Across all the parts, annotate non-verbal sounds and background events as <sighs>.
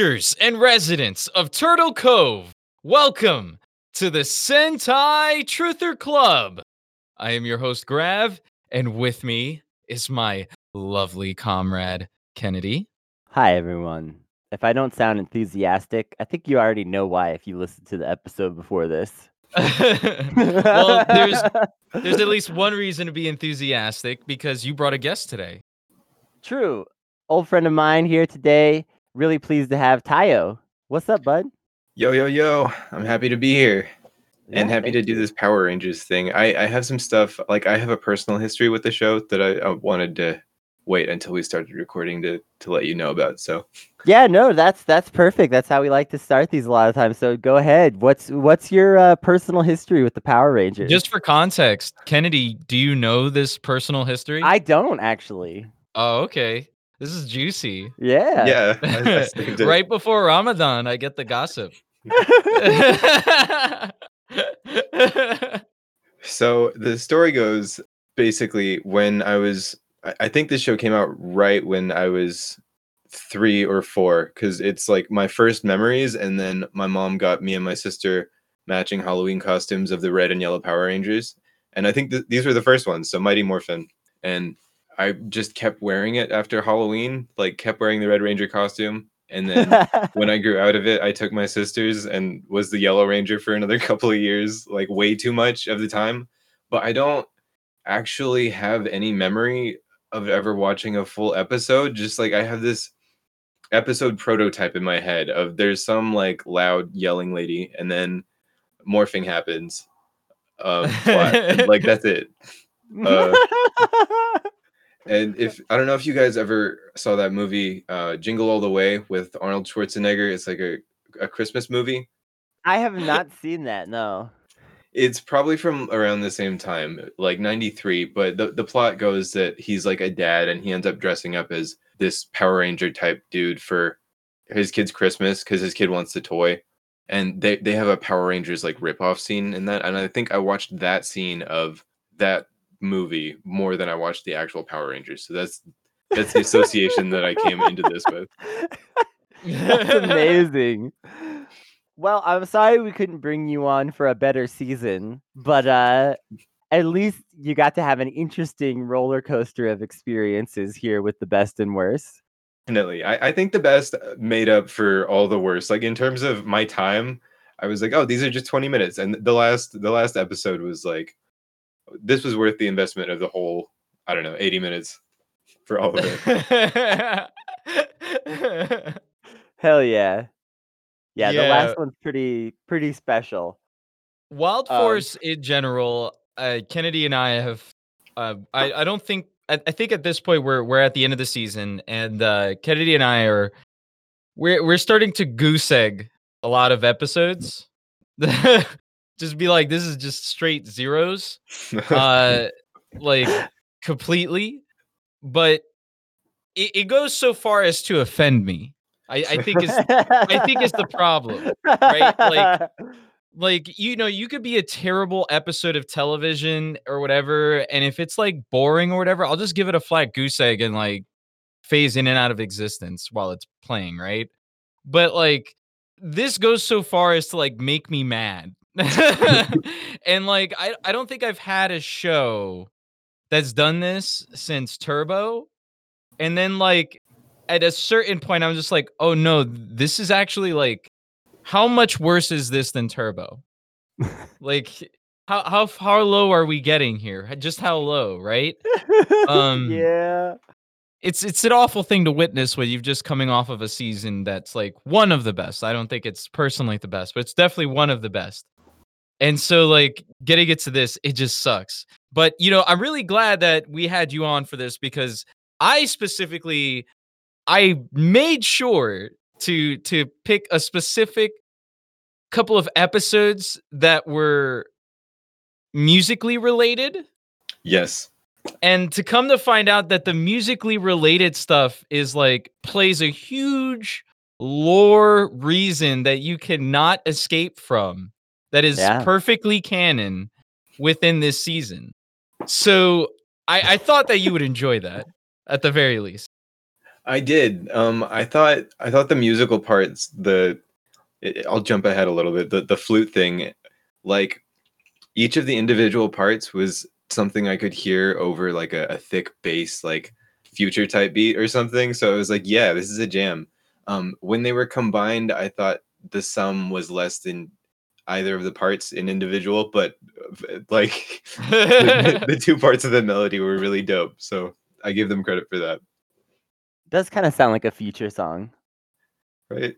And residents of Turtle Cove, welcome to the Sentai Truther Club. I am your host, Grav, and with me is my lovely comrade, Kennedy. Hi, everyone. If I don't sound enthusiastic, I think you already know why if you listened to the episode before this. <laughs> well, there's <laughs> there's at least one reason to be enthusiastic because you brought a guest today. True. Old friend of mine here today. Really pleased to have Tayo. What's up, bud? Yo, yo, yo. I'm happy to be here and happy to do you. this Power Rangers thing. I, I have some stuff, like, I have a personal history with the show that I, I wanted to wait until we started recording to, to let you know about. So, Yeah, no, that's that's perfect. That's how we like to start these a lot of times. So go ahead. What's what's your uh, personal history with the Power Rangers? Just for context, Kennedy, do you know this personal history? I don't actually. oh, okay. This is juicy. Yeah. yeah. I, I <laughs> right before Ramadan, I get the gossip. <laughs> So, the story goes basically when I was, I, I think this show came out right when I was three or four, because it's like my first memories. And then my mom got me and my sister matching Halloween costumes of the red and yellow Power Rangers. And I think th- these were the first ones. So, Mighty Morphin. And I just kept wearing it after Halloween, like kept wearing the Red Ranger costume. And then when I <laughs> grew out of it, I took my sisters and was the Yellow Ranger for another <laughs> couple of years, like way too much of the time. But I don't actually have any memory of ever watching a full episode. Just like I have this episode prototype in my head of there's some like loud yelling lady, and then morphing happens. Um, like <laughs> that's it. uh, And if I don't know if you guys ever saw that movie, uh, Jingle All the Way with Arnold Schwarzenegger. It's like a, a Christmas movie. I have <laughs> not seen that. No. It's probably from around the same time, like 93. But the, the plot goes that he's like a dad and he ends up dressing up as this Power Ranger type dude for his kid's Christmas because his kid wants the toy. And they, they have a Power Rangers like ripoff scene in that. And I think I watched that scene of that movie more than I watched the actual Power Rangers. So that's that's the association that I came into this with. <laughs> That's amazing. Well, I'm sorry we couldn't bring you on for a better season, but uh at least you got to have an interesting roller coaster of experiences here with the best and worst. Definitely. I, I think the best made up for all the worst. Like in terms of my time, I was like, oh, these are just 20 minutes. And the last the last episode was like this was worth the investment of the whole, I don't know, 80 minutes for all of it. <laughs> Hell yeah. Yeah, the last one's pretty pretty special. Wild Um, Force in general, uh, Kennedy and I have. Uh, I I don't think I, I think at this point we're we're at the end of the season, and uh, Kennedy and I are we're we're starting to goose egg a lot of episodes. <laughs> just be like, this is just straight zeros, uh, <laughs> like completely. But it, it goes so far as to offend me. I, I think is I think it's the problem, right? Like- like you know you could be a terrible episode of television or whatever and if it's like boring or whatever i'll just give it a flat goose egg and like phase in and out of existence while it's playing right but like this goes so far as to like make me mad <laughs> and like I, I don't think i've had a show that's done this since turbo and then like at a certain point i'm just like oh no this is actually like how much worse is this than turbo? Like how how far low are we getting here? Just how low right? <laughs> Um, yeah. it's it's an awful thing to witness when you've just coming off of a season that's like one of the best. I don't think it's personally the best but it's definitely one of the best and so like getting it to this it just sucks. But you know i'm really glad that we had you on for this because i specifically i made sure to to pick a specific couple of episodes that were musically related. Yes. and to come to find out that the musically related stuff is like plays a huge lore reason that you cannot escape from that is Yeah. perfectly canon within this season so I, I thought that you would enjoy that at the very least I did. Um, I thought I thought the musical parts, the it, I'll jump ahead a little bit. The the flute thing, like each of the individual parts was something I could hear over like a, a thick bass, like future type beat or something. So it was like, yeah, this is a jam. Um, when they were combined, I thought the sum was less than either of the parts in individual, but uh, <laughs> like the, <laughs> the two parts of the melody were really dope. So I give them credit for that. Does kind of sound like a future song. Right.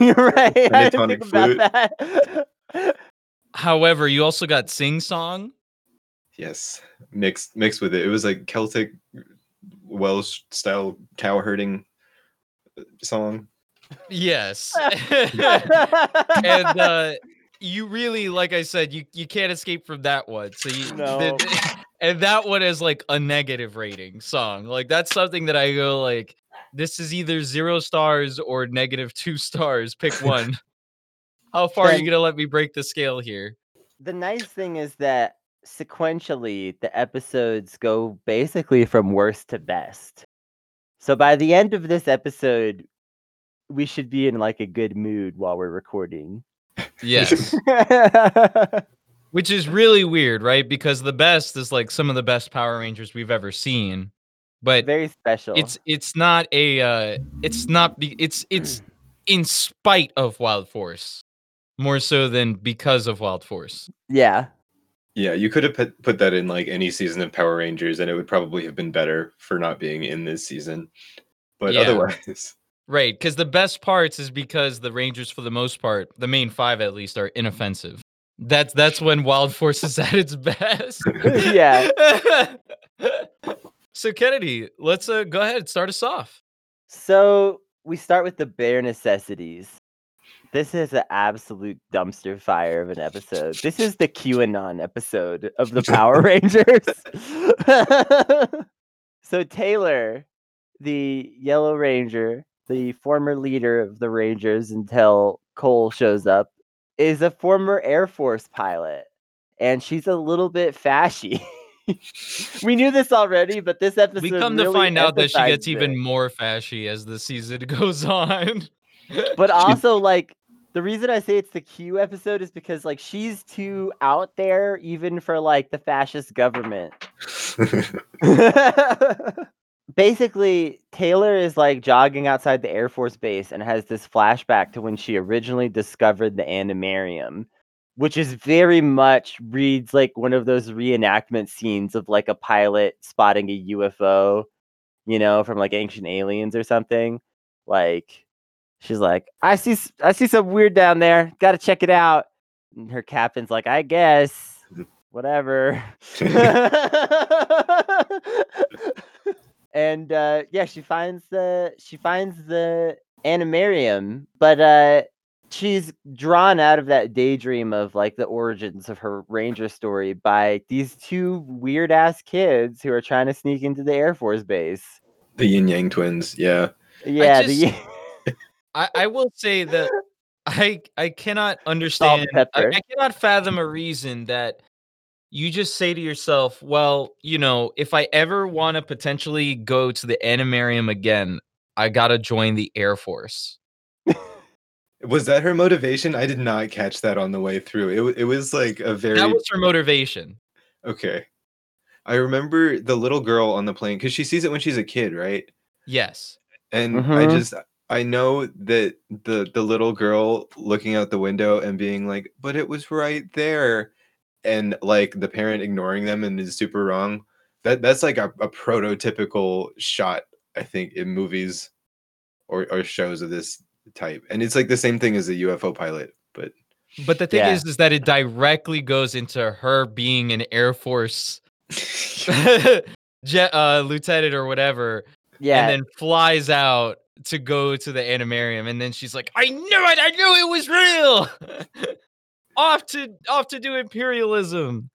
You're <laughs> right. I didn't Pentatonic think about flute. that. However, you also got sing song. Yes, mixed mixed with it. It was like Celtic Welsh style cow herding uh, song. Yes. and uh you really like I said, you you can't escape from that one. So you No. the- <laughs> and that one is like a negative rating song. Like that's something that I go like this is either zero stars or negative two stars. Pick <laughs> one. How far are you gonna let me break the scale here? the nice thing is that sequentially the episodes go basically from worst to best. So by the end of this episode, we should be in like a good mood while we're recording. Yes. <laughs> Which is really weird, right? Because the best is like some of the best Power Rangers we've ever seen. But Very special. it's it's not a uh it's not be it's it's <clears throat> in spite of wild force more so than because of wild force yeah. Yeah, you could have put put that in like any season of Power Rangers, and it would probably have been better for not being in this season. But Yeah. otherwise, right because the best parts is because the rangers for the most part the main five at least are inoffensive that's that's when wild force is <laughs> at its best <laughs> Yeah. <laughs> so kennedy let's uh go ahead and start us off So we start with the bare necessities. This is an absolute dumpster fire of an episode. This is the QAnon episode of the Power Rangers. so Taylor, the Yellow Ranger, the former leader of the Rangers until Cole shows up, is a former Air Force pilot. And she's a little bit fashy. <laughs> we knew this already, but this episode we come to find out that she emphasized gets even more fashy as the season <laughs> goes on but <laughs> also like the reason I say it's the Q episode is because like she's too out there even for like the fascist government. Basically, Taylor is like jogging outside the Air Force base and has this flashback to when she originally discovered the animarium, which is very much reads like one of those reenactment scenes of like a pilot spotting a UFO, you know, from like ancient aliens or something. Like She's like, I see, I see something weird down there. Got to check it out. And her captain's like, I guess, <laughs> whatever. <laughs> <laughs> and uh, yeah, she finds the she finds the animarium, but uh, she's drawn out of that daydream of like the origins of her ranger story by these two weird ass kids who are trying to sneak into the Air Force base. the Yin Yang twins. Yeah, Yeah, just- the <laughs> I, I will say that <laughs> I I cannot understand. I. I cannot fathom a reason that you just say to yourself, "Well, you know, if I ever want to potentially go to the animarium again, I gotta join the Air Force." <laughs> was that her motivation? I did not catch that on the way through. It it was like a very That was her motivation. okay. I remember the little girl on the plane because she sees it when she's a kid, right? Yes. And I Mhm. just I know that the the little girl looking out the window and being like, "But it was right there," and like the parent ignoring them and is super wrong. That that's like a, a prototypical shot, I think, in movies or or shows of this type. And it's like the same thing as a UFO pilot, but But the thing Yeah. is, is that it directly goes into her being an Air Force <laughs> jet uh, lieutenant or whatever, yeah. and then flies out to go to the animarium and then she's like i knew it i knew it was real <laughs> off to off to do imperialism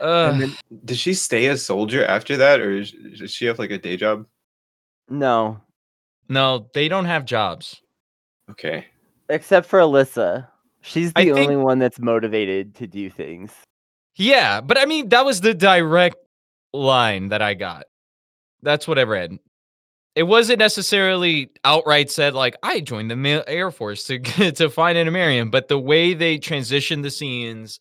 uh, and then did she stay a soldier after that, or is- does she have like a day job? no, no they don't have jobs Okay. except for Alyssa. She's the I think- only one that's motivated to do things. yeah but i mean that was the direct line that i got that's what i read it wasn't necessarily outright said like I joined the Air Force to <laughs> to find Animarium, but the way they transitioned the scenes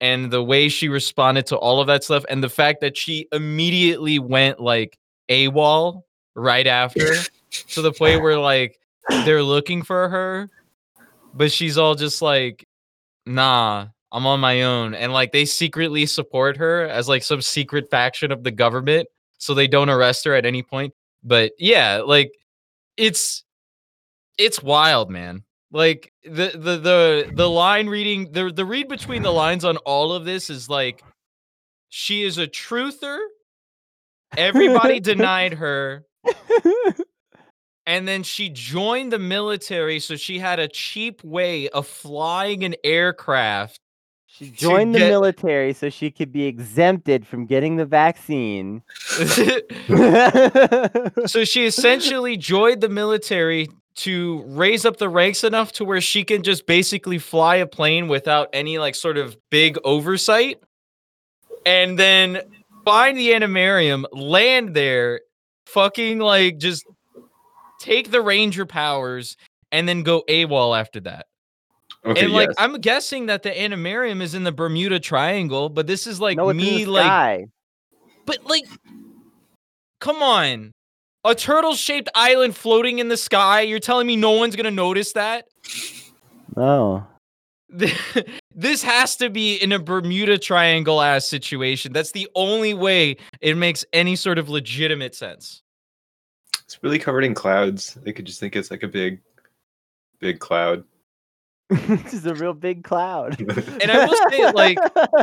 and the way she responded to all of that stuff, and the fact that she immediately went like AWOL right after to the point where like <clears throat> they're looking for her, but she's all just like, nah, I'm on my own. And like they secretly support her as like some secret faction of the government so they don't arrest her at any point. But yeah, like it's it's wild, man. Like the the the the line reading the the read between the lines on all of this is like she is a truther. Everybody denied her and then she joined the military so she had a cheap way of flying an aircraft She joined the get- military so she could be exempted from getting the vaccine. <laughs> <laughs> so she essentially joined the military to raise up the ranks enough to where she can just basically fly a plane without any like sort of big oversight and then find the animarium land there fucking like just take the ranger powers and then go AWOL after that. Okay, and like yes. I'm guessing that the animarium is in the Bermuda Triangle, but this is like no, it's in me the like sky. but like, come on, a turtle-shaped island floating in the sky. You're telling me no one's gonna notice that? No. <laughs> this has to be in a Bermuda Triangle ass situation. That's the only way it makes any sort of legitimate sense. it's really covered in clouds. They could just think it's like a big, big cloud. <laughs> it's is a real big cloud. And I will say, like,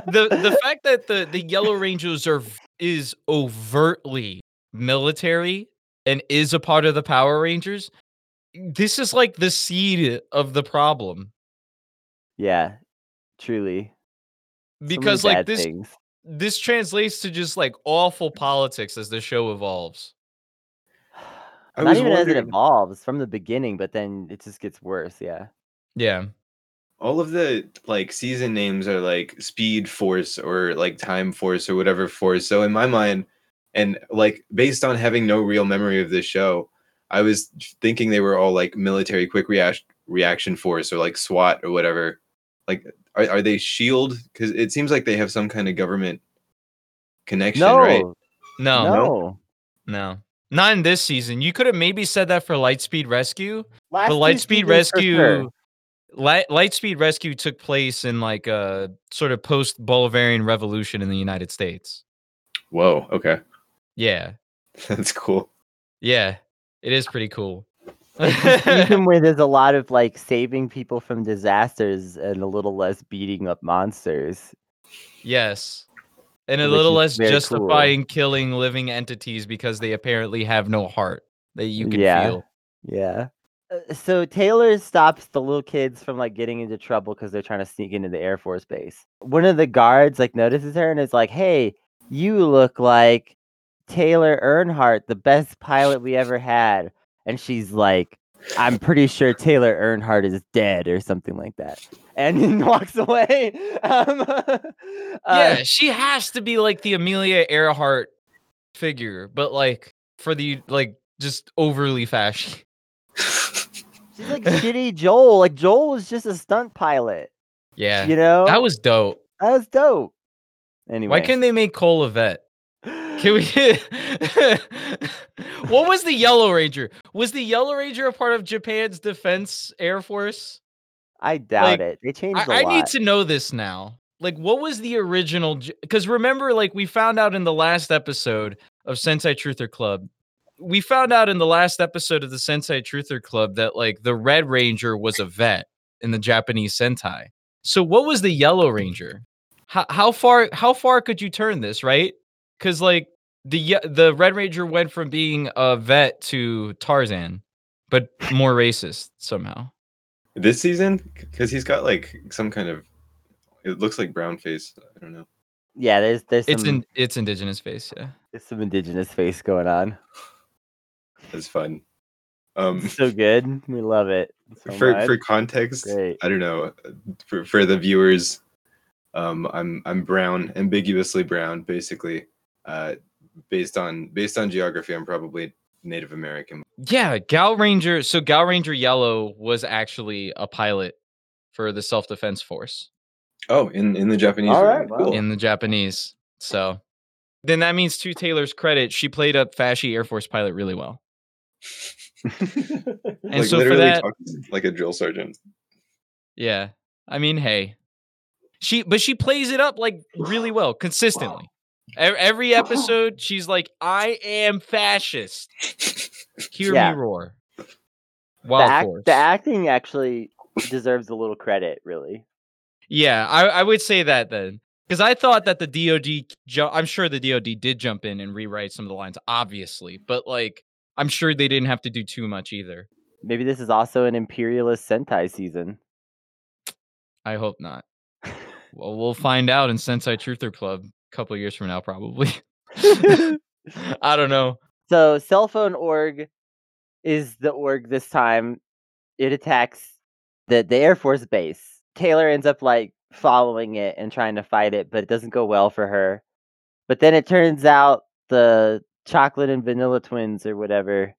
the the <laughs> fact that the the Yellow Rangers are is overtly military and is a part of the Power Rangers. This is like the seed of the problem. yeah, truly. So because like this things. this translates to just like awful politics as the show evolves. <sighs> I Not was even as it evolves from the beginning, but then it just gets worse. Yeah. Yeah. All of the like season names are like speed force or like time force or whatever force so in my mind and like based on having no real memory of this show i was thinking they were all like military quick reaction reaction force or like swat or whatever like are, are they shield because it seems like they have some kind of government connection No, right No, no. no. no. Not in this season. You could have maybe said that for Lightspeed Rescue. Last But Lightspeed seasons for Rescue sure. Light, Lightspeed Rescue took place in like a sort of post Bolivarian revolution in the United States. whoa okay Yeah. <laughs> that's cool Yeah. It is pretty cool. It's a season where there's a lot of like saving people from disasters and a little less beating up monsters. yes. And a Which little less very cool. justifying killing living entities because they apparently have no heart that you can Yeah. feel. Yeah. Uh, So Taylor stops the little kids from like getting into trouble because they're trying to sneak into the Air Force base. One of the guards like notices her and is like, "Hey, you look like Taylor Earhardt, the best pilot we ever had." And she's like, "I'm pretty sure Taylor Earhardt is dead or something like that." And <laughs> he walks away. Um, <laughs> uh, yeah, she has to be like the Amelia Earhart figure, but like for the like just overly fashion. She's like shitty Joel. Like Joel was just a stunt pilot. Yeah, You know, that was dope. that was dope. Anyway, Why can't they make Cole a vet? Can we? <laughs> what was the Yellow Ranger? Was the Yellow Ranger a part of Japan's Defense Air Force? I doubt like, it. They changed a I, I need to know this now. Like, what was the original? Because remember, like, we found out in the last episode of Sentai Truther Club, we found out in the last episode of the Sentai Truther Club that, like, the Red Ranger was a vet in the Japanese Sentai. So, what was the Yellow Ranger? How, how far? How far could you turn this? Right? Because, like, the the Red Ranger went from being a vet to Tarzan, but more racist somehow. this season because he's got like some kind of it looks like brown face i don't know Yeah, there's there's some It's in it's indigenous face, yeah. there's some indigenous face going on. That's fun. Um, so good. We love it. So for much. for context, Great. I don't know. For for the viewers, um, I'm I'm brown, ambiguously brown, basically. Uh, based on based on geography, I'm probably Native American. Yeah, Gaoranger. So Gaoranger Yellow was actually a pilot for the Self Defense Force Oh, in in the Japanese. All version. right, wow. Cool. in the Japanese. So then that means to Taylor's credit, she played a fashy Air Force pilot really well. <laughs> like so for literally that- like a drill sergeant. Yeah. I mean, hey. She but she plays it up like really well, consistently. E- Every <laughs> episode, she's like, I am fascist. Hear Yeah. me roar. The, act, the acting actually deserves a little credit, really. Yeah, I, I would say that then. Because I thought that the DOD, ju- I'm sure the DOD did jump in and rewrite some of the lines, obviously. But like, I'm sure they didn't have to do too much either. Maybe this is also an imperialist Sentai season. I hope not. <laughs> Well, we'll find out in Sentai Truther Club a couple years from now, probably. <laughs> <laughs> I don't know. So cell phone org is the org this time. It attacks the the Air Force base. Taylor ends up like following it and trying to fight it, but it doesn't go well for her. But then it turns out the chocolate and vanilla twins or whatever,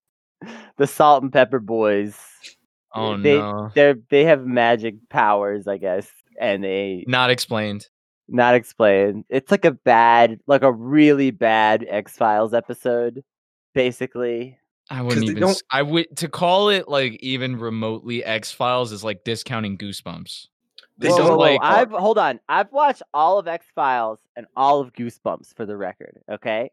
the salt and pepper boys, Oh they no. they they have magic powers, I guess, and they Not explained. not explained. It's like a bad, like a really bad X Files episode, basically. I wouldn't even. don't- s- I would to call it like even remotely X Files is like discounting Goosebumps. They whoa, don't whoa, whoa, like- uh I've hold on. I've watched all of X Files and all of Goosebumps for the record. Okay,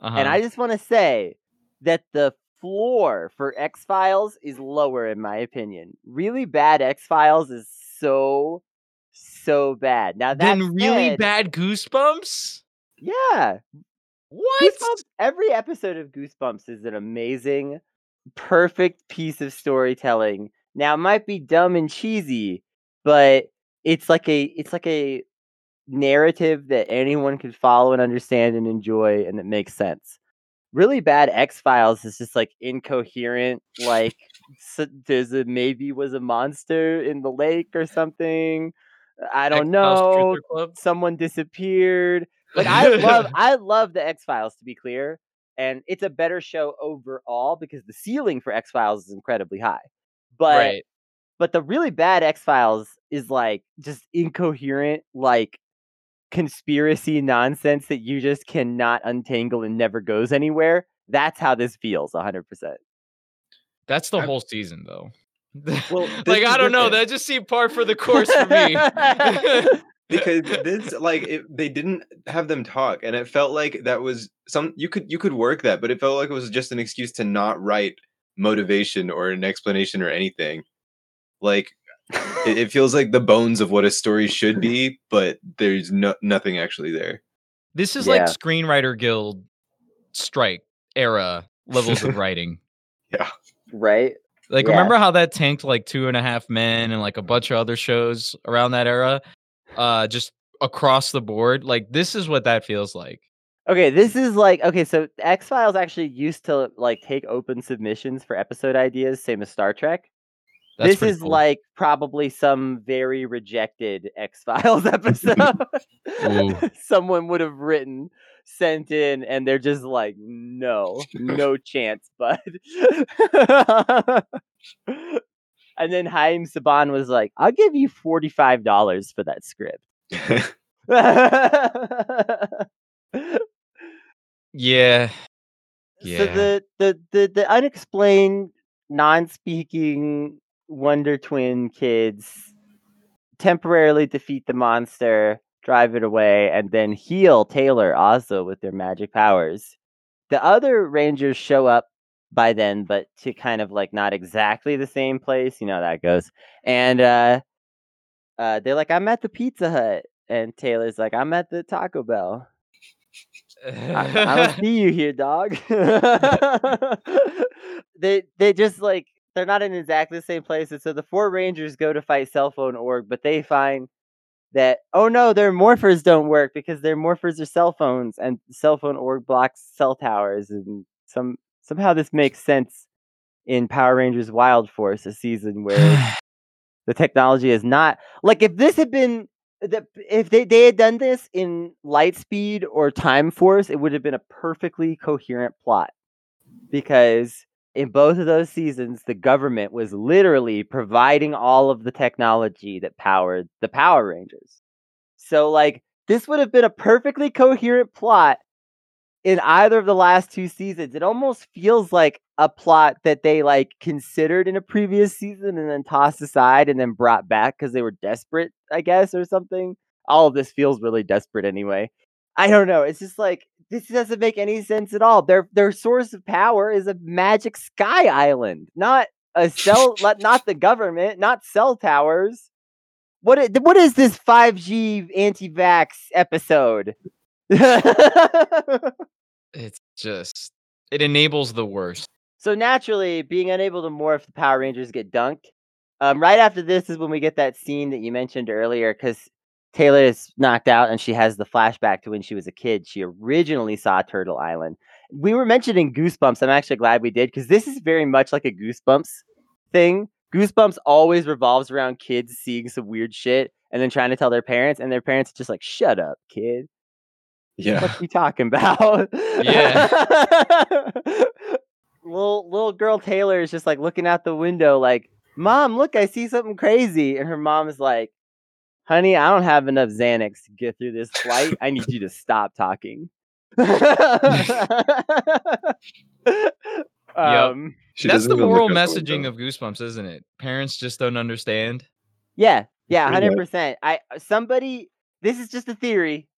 Uh-huh. and I just want to say that the floor for X Files is lower, in my opinion. Really bad X Files is so so bad. Now that then really said- bad Goosebumps. Yeah, What? Goosebumps, every episode of Goosebumps is an amazing, perfect piece of storytelling. Now it might be dumb and cheesy, but it's like a it's like a narrative that anyone could follow and understand and enjoy and that makes sense. Really bad X Files is just like incoherent, like s there's a maybe was a monster in the lake or something. I don't know. Someone disappeared. Like I love <laughs> I love the X Files to be clear, and it's a better show overall because the ceiling for X Files is incredibly high. But right. but the really bad X Files is like just incoherent, like conspiracy nonsense that you just cannot untangle and never goes anywhere. That's how this feels, hundred percent. That's the I- whole season, though. Well, <laughs> like I don't know. That just seemed par for the course for me. <laughs> <laughs> because this like it, they didn't have them talk and it felt like that was some you could you could work that but it felt like it was just an excuse to not write motivation or an explanation or anything like it, it feels like the bones of what a story should be but there's no nothing actually there this is Yeah. like Screenwriter Guild strike era levels of <laughs> writing. Yeah. Right? Like, Yeah. remember how that tanked like Two and a Half Men and like a bunch of other shows around that era? Uh, just across the board. Like, this is what that feels like. Okay, this is like okay, so X Files actually used to like take open submissions for episode ideas, same as Star Trek. That's this is cool. like probably some very rejected X Files <laughs> <laughs> episode. <laughs> Someone would have written, sent in, and they're just like, no, no chance, bud. and then Haim Saban was like, I'll give you $45 for that script. yeah. So the, the the the unexplained, non-speaking Wonder Twin kids temporarily defeat the monster, drive it away, and then heal Taylor also with their magic powers. The other Rangers show up by then, but to kind of like not exactly the same place. You know how that goes. And uh, uh, they're like, "I'm at the Pizza Hut," and Taylor's like, "I'm at the Taco Bell." I, I don't <laughs> see you here, dog. <laughs> <laughs> they they just like they're not in exactly the same places. So the four rangers go to fight Cell Phone Org, but they find that oh no, their morphers don't work because their morphers are cell phones, and Cell Phone Org blocks cell towers, and some somehow this makes sense in Power Rangers Wild Force, a season <sighs> where the technology is not like if this had been the, if they, they had done this in Lightspeed or Time Force, it would have been a perfectly coherent plot. because in both of those seasons, the government was literally providing all of the technology that powered the Power Rangers. So, like, this would have been a perfectly coherent plot in either of the last two seasons. It almost feels like a plot that they like considered in a previous season and then tossed aside and then brought back because they were desperate, I guess, or something. All of this feels really desperate anyway. I don't know. It's just like this doesn't make any sense at all. Their their source of power is a magic sky island, not a cell, <laughs> not the government, not cell towers. What is, what is this 5G anti-vax episode? <laughs> it's just it enables the worst. So naturally, being unable to morph, the Power Rangers get dunked. Um, right after this is when we get that scene that you mentioned earlier, because Taylor is knocked out and she has the flashback to when she was a kid. She originally saw Turtle Island. We were mentioning Goosebumps. I'm actually glad we did because this is very much like a Goosebumps thing. Goosebumps always revolves around kids seeing some weird shit and then trying to tell their parents, and their parents are just like, "Shut up, kid." Yeah. What you talking about? Yeah. <laughs> little little girl Taylor is just like looking out the window, like, "Mom, look, I see something crazy," and her mom is like, "Honey, I don't have enough Xanax to get through this flight. I need you to stop talking." <laughs> um, She That's the moral look out the messaging of Goosebumps, isn't it? Parents just don't understand. Yeah, yeah, hundred percent. I somebody. This is just a theory.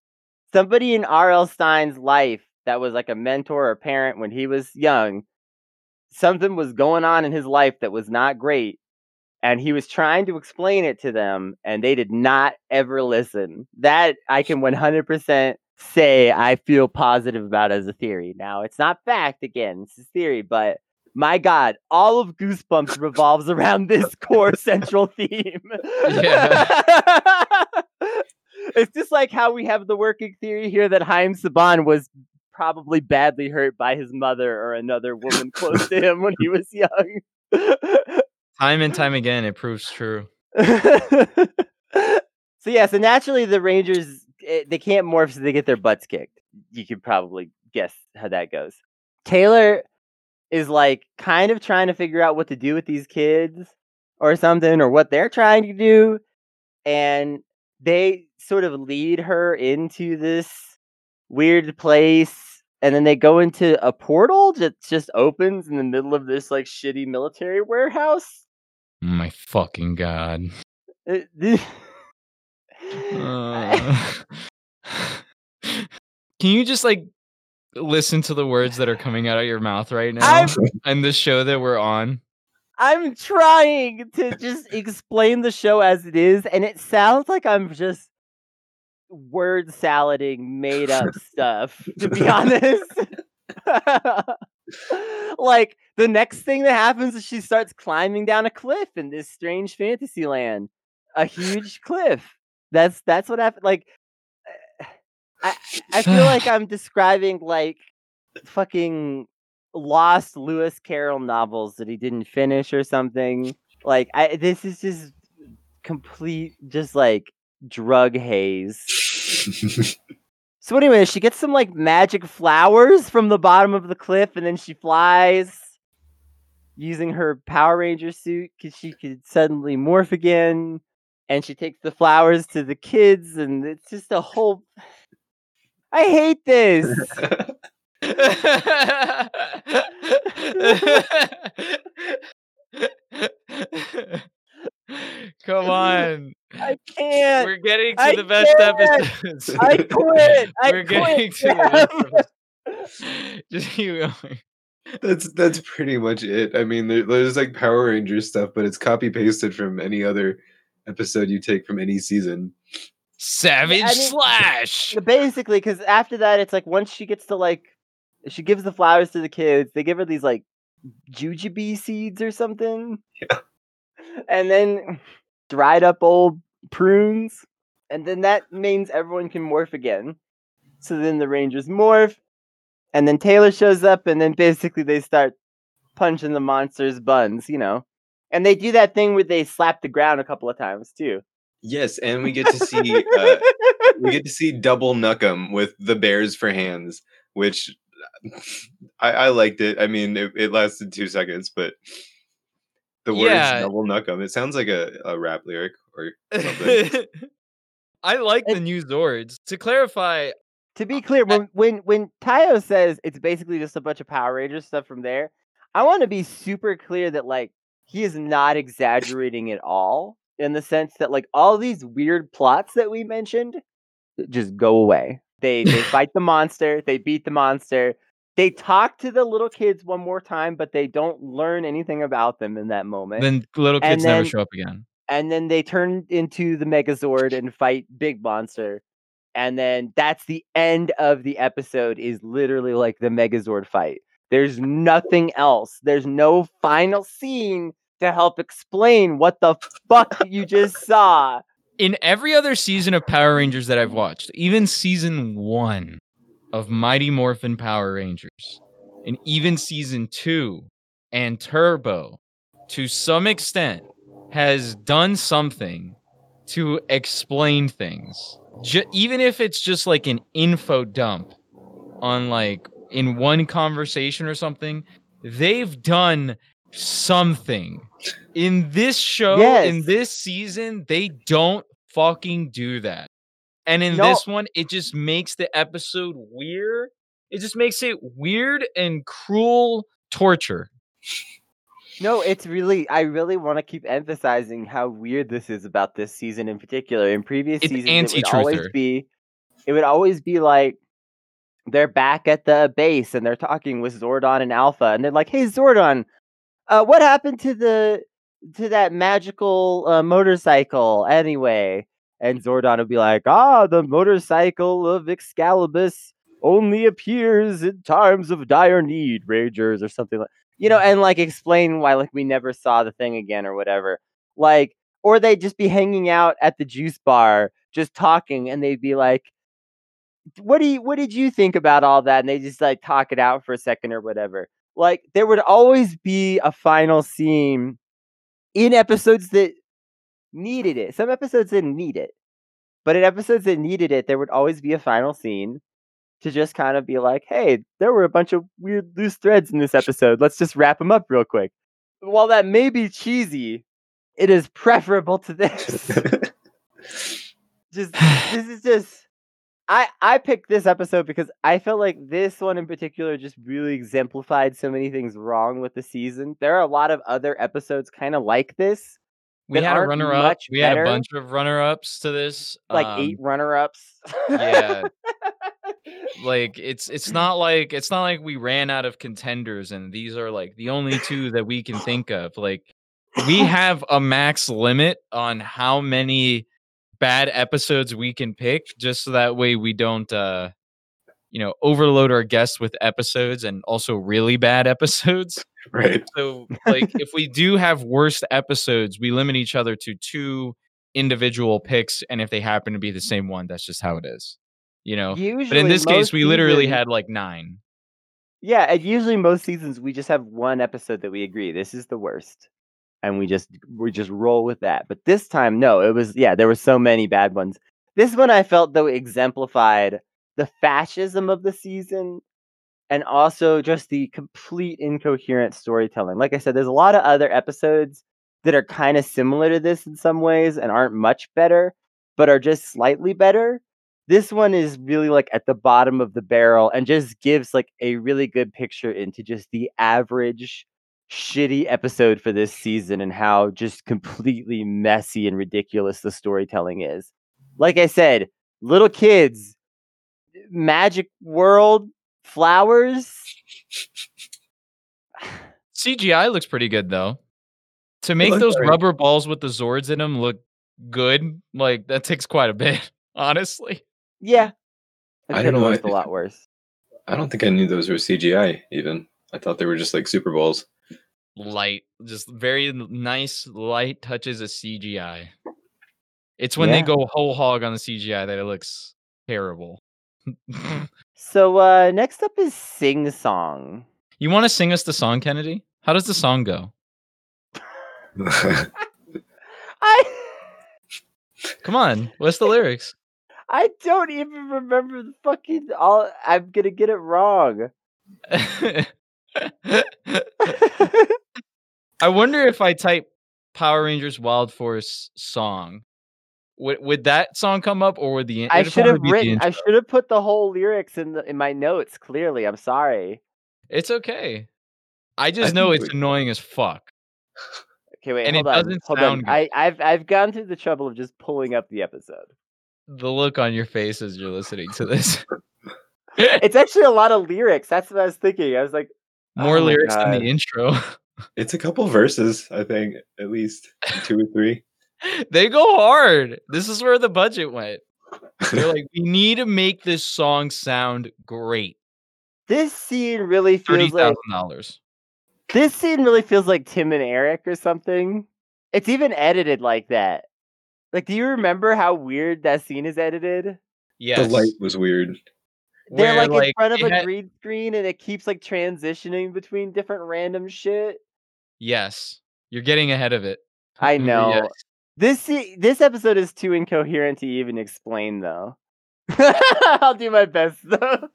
Somebody in R.L. Stine's life that was like a mentor or parent when he was young. Something was going on in his life that was not great, and he was trying to explain it to them, and they did not ever listen. That I can one hundred percent say I feel positive about as a theory. Now it's not fact. Again, it's a theory, but my God, all of Goosebumps revolves around this core <laughs> central theme. <laughs> it's just like how we have the working theory here that Haim Saban was probably badly hurt by his mother or another woman close to him when he was young. Time and time again, it proves true. <laughs> so yeah, so naturally the Rangers eh, they can't morph, so they get their butts kicked. You could probably guess how that goes. Taylor is like kind of trying to figure out what to do with these kids or something, or what they're trying to do, and they sort of lead her into this weird place. And then they go into a portal that just opens in the middle of this like shitty military warehouse. My fucking god. <laughs> Uh, <laughs> Can you just like listen to the words that are coming out of your mouth right now I'm and the show that we're on? I'm trying to just explain the show as it is, and it sounds like I'm just word salading made up <laughs> stuff, to be honest. like the next thing that happens is she starts climbing down a cliff in this strange fantasy land. A huge cliff. That's that's what happened. Like eh, I I feel like <sighs> I'm describing like fucking lost Lewis Carroll novels that he didn't finish or something. Like I this is just complete just like drug haze. So anyway, she gets some like magic flowers from the bottom of the cliff and then she flies using her Power Ranger suit cuz she could suddenly morph again and she takes the flowers to the kids and it's just a whole I hate this. Come on. I can't. We're getting to I the best can't. episodes. I quit. I We're quit. getting to the best episodes. <laughs> Just keep going. That's that's pretty much it. I mean, there, there's like Power Rangers stuff, but it's copy pasted from any other episode you take from any season. Savage I mean- Slash. Basically, because after that, it's like once she gets to like, she gives the flowers to the kids. They give her these like jujube seeds or something. Yeah. And then dried up old prunes, and then that means everyone can morph again. So then the Rangers morph, and then Taylor shows up, and then basically they start punching the monster's buns, you know. And they do that thing where they slap the ground a couple of times too. Yes, and we get to see uh, we <laughs> get to see double Nuckum with the bears for hands, which I, I liked it. I mean, it, it lasted two seconds, but the words Yeah. double knuckum. It sounds like a, a rap lyric or <laughs> something. I like the new Zords. To clarify, To be clear, when when when Tayo says it's basically just a bunch of Power Rangers stuff from there, I want to be super clear that like he is not exaggerating at all in the sense that like all these weird plots that we mentioned just go away. They they <laughs> fight the monster, they beat the monster. They talk to the little kids one more time, but they don't learn anything about them in that moment. then little kids never show up again. and then they turn into the Megazord and fight Big Monster. And then that's the end of the episode is literally like the Megazord fight. There's nothing else. There's no final scene to help explain what the fuck you just <laughs> saw. In every other season of Power Rangers that I've watched, even season one of Mighty Morphin Power Rangers, and even season two and Turbo, to some extent, has done something to explain things. Ju- even if it's just like an info dump on like in one conversation or something, they've done something. In this show, in this season, they don't fucking do that. And in No. this one, it just makes the episode weird. It just makes it weird and cruel torture. No, it's really I really want to keep emphasizing how weird this is about this season in particular. In previous It's seasons, it would always be it would always be like they're back at the base and they're talking with Zordon and Alpha, and they're like, "Hey, Zordon, uh, what happened to the to that magical uh, motorcycle anyway?" And Zordon would be like, "Ah, the motorcycle of Excalibus only appears in times of dire need, Rangers, or something like." You know, and like explain why like we never saw the thing again or whatever. Like, or they'd just be hanging out at the juice bar, just talking, and they'd be like, what do you what did you think about all that? And they just like talk it out for a second or whatever. Like there would always be a final scene in episodes that needed it. Some episodes didn't need it but in episodes that needed it there would always be a final scene to just kind of be like hey there were a bunch of weird loose threads in this episode let's just wrap them up real quick while that may be cheesy it is preferable to this <laughs> just this is just I I picked this episode because I felt like this one in particular just really exemplified so many things wrong with the season. There are a lot of other episodes kind of like this, We had a runner up. much We had a bunch of runner ups to this. like um, eight runner-ups. yeah. <laughs> like it's it's not like it's not like we ran out of contenders and these are like the only two that we can think of. Like we <laughs> have a max limit on how many bad episodes we can pick just so that way we don't uh you know overload our guests with episodes and also really bad <laughs> episodes. Right. so like <laughs> if we do have worst episodes we limit each other to two individual picks and if they happen to be the same one that's just how it is you know Usually, but in this case, we literally seasons- had like nine. Yeah, and usually most seasons we just have one episode that we agree this is the worst, and we just we just roll with that. But this time, no, it was yeah, there were so many bad ones. This one I felt though exemplified the fascism of the season, and also just the complete incoherent storytelling. Like I said, there's a lot of other episodes that are kind of similar to this in some ways and aren't much better, but are just slightly better this one is really like at the bottom of the barrel and just gives like a really good picture into just the average shitty episode for this season and how just completely messy and ridiculous the storytelling is. Like I said, little kids, magic world, flowers. CGI looks pretty good though. To make those alright. rubber balls with the Zords in them look good, like that takes quite a bit, <laughs> honestly. Yeah. It I don't have know, looked a I- lot worse. I don't think I knew those were CGI. Even I thought they were just like Super Bowls. Light, just very nice light touches of CGI. It's when they go whole hog on the CGI that it looks terrible. <laughs> So uh next up is Sing Song. you want to sing us the song, Kennedy? How does the song go? <laughs> <laughs> I Come on, what's the lyrics? I don't even remember the fucking all I'm gonna get it wrong. <laughs> I wonder if I type Power Rangers Wild Force song, would would that song come up or would the I should have probably be the written. I should have put the whole lyrics in the in my notes. Clearly, I'm sorry. It's okay. I just I know it's we- annoying as fuck. Okay, wait, And it on. doesn't hold sound on. good. I, I've I've gone through the trouble of just pulling up the episode. The look on your face as you're listening to this. <laughs> It's actually a lot of lyrics. That's what I was thinking. I was like, More Oh lyrics than God. the intro. It's a couple verses, I think, at least two or three. <laughs> they go hard. This is where the budget went. They're like, we need to make this song sound great. this scene really feels like thousand dollars. this scene really feels like Tim and Eric or something. It's even edited like that. Like, do you remember how weird that scene is edited? Yes. The light was weird. They're Where, like, in front of a had- green screen and it keeps like transitioning between different random shit. Yes. You're getting ahead of it. I Mm, know. yes. This this episode is too incoherent to even explain though. <laughs> I'll do my best though.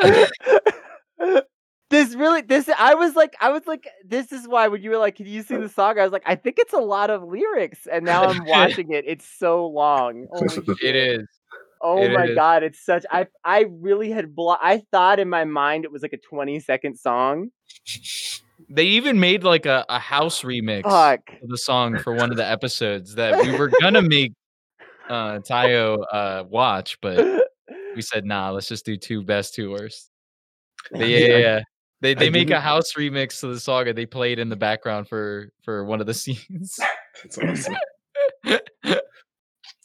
<laughs> this really this I was like I was like this is why when you were like can you sing the song I was like I think it's a lot of lyrics and now I'm <laughs> watching it it's so long. <laughs> It is. Oh It my is. god, it's such I I really had blo- I thought in my mind it was like a 20 second song. They even made like a, a house remix Fuck. of the song for one of the episodes that we were <laughs> gonna make uh Tayo uh watch, but we said nah, let's just do two best, two worst. Yeah, yeah, yeah. They they make a didn't- house remix to the song and they played in the background for for one of the <laughs> scenes. <laughs> That's awesome. <laughs>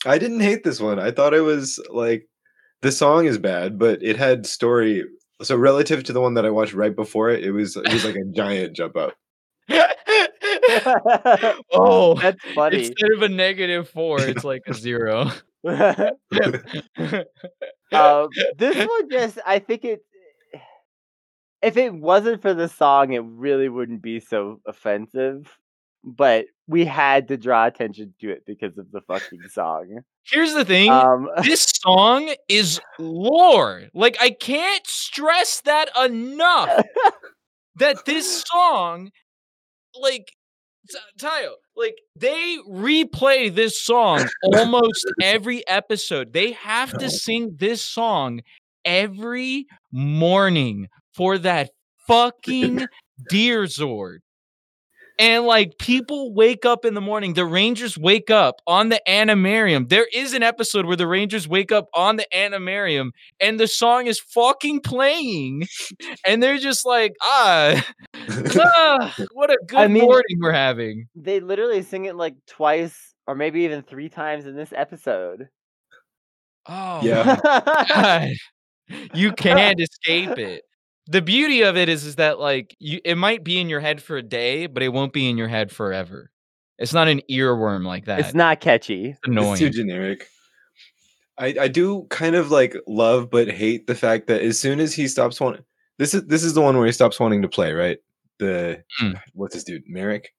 I didn't hate this one. I thought it was like the song is bad, but it had story. So relative to the one that I watched right before it, it was it was like a giant jump up. oh, That's funny. instead of a negative four, it's like a zero. um, this one just I think it if it wasn't for the song, it really wouldn't be so offensive. But we had to draw attention to it because of the fucking song. Here's the thing. Um, this <laughs> song is lore. Like I can't stress that enough. that this <laughs> song, like Tayo, like they replay this song almost every episode. They have to <laughs> sing this song every morning for that fucking deer zord. And like people wake up in the morning, the Rangers wake up on the Animarium. There is an episode where the Rangers wake up on the Animarium and the song is fucking playing. <laughs> And they're just like, ah, <laughs> ah what a good mean- morning we're having. they literally sing it like twice or maybe even three times in this episode. Oh, Yeah. <laughs> God. you can't escape it. The beauty of it is, is that like you, it might be in your head for a day, but it won't be in your head forever. It's not an earworm like that. it's not catchy. It's annoying. It's too generic. I I do kind of like love but hate the fact that as soon as he stops wanting this is this is the one where he stops wanting to play, right? The Mm. <sighs> what's his dude? Merrick?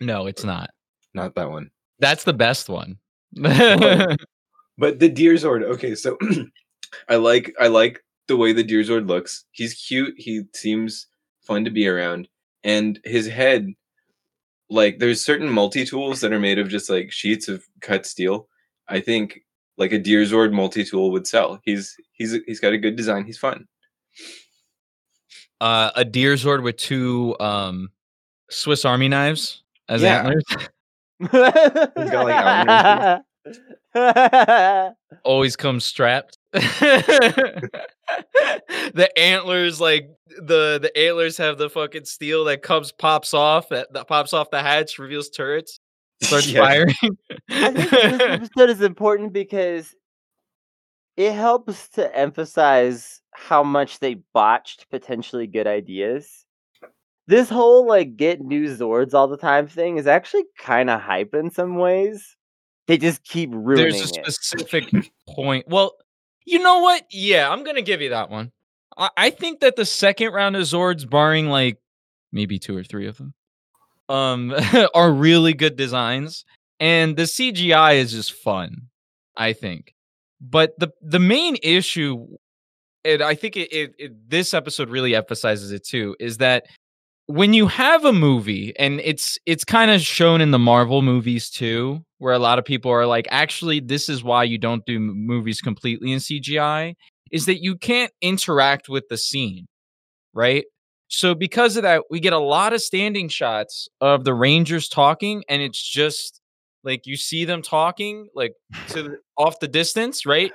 no, it's not. Not that one. That's the best one. But <laughs> the Deer Zord, okay, so <clears throat> I like I like the way the Deer Zord looks. He's cute. He seems fun to be around, and his head, like there's certain multi tools that are made of just like sheets of cut steel. I think like a Deer Zord multi tool would sell. He's he's he's got a good design. He's fun. uh, a deer Zord with two um, Swiss Army knives as Yeah. antlers. <laughs> He's got, like, <laughs> Always comes strapped. <laughs> the antlers, like the the antlers, have the fucking steel that comes pops off that, that pops off the hatch, reveals turrets, starts <laughs> Yeah. firing. I think this <laughs> episode is important because it helps to emphasize how much they botched potentially good ideas. This whole like get new Zords all the time thing is actually kind of hype in some ways. They just keep ruining There's a it. specific point. Well, you know what? Yeah, I'm gonna give you that one. I, I think that the second round of Zords, barring like maybe two or three of them, um, <laughs> are really good designs, and the CGI is just fun. I think, but the the main issue, and I think it, it, it this episode really emphasizes it too, is that when you have a movie and it's it's kind of shown in the Marvel movies too, where a lot of people are like, actually, this is why you don't do movies completely in CGI, is that you can't interact with the scene, right? So because of that, we get a lot of standing shots of the Rangers talking, and it's just like you see them talking like to the, <laughs> off the distance, right?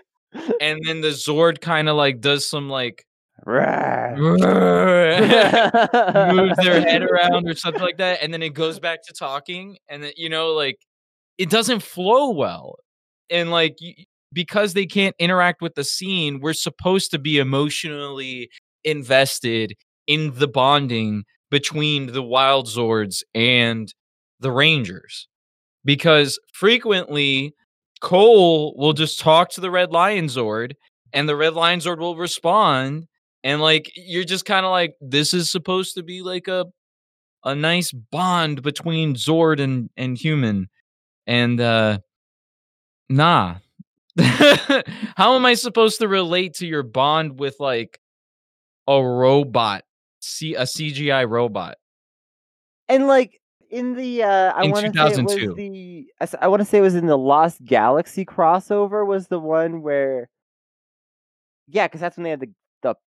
And then the Zord kind of like does some like. <laughs> <laughs> moves their head <laughs> around or something like that, and then it goes back to talking, and then you know like it doesn't flow well, and like because they can't interact with the scene, we're supposed to be emotionally invested in the bonding between the Wild Zords and the Rangers, because frequently Cole will just talk to the Red Lion Zord, and the Red Lion Zord will respond and like you're just kind of like this is supposed to be like a a nice bond between Zord and and human and uh nah. <laughs> How am I supposed to relate to your bond with like a robot see a CGI robot? And like in the uh I want to say it was the I want to say it was in the Lost Galaxy crossover was the one where yeah, because that's when they had the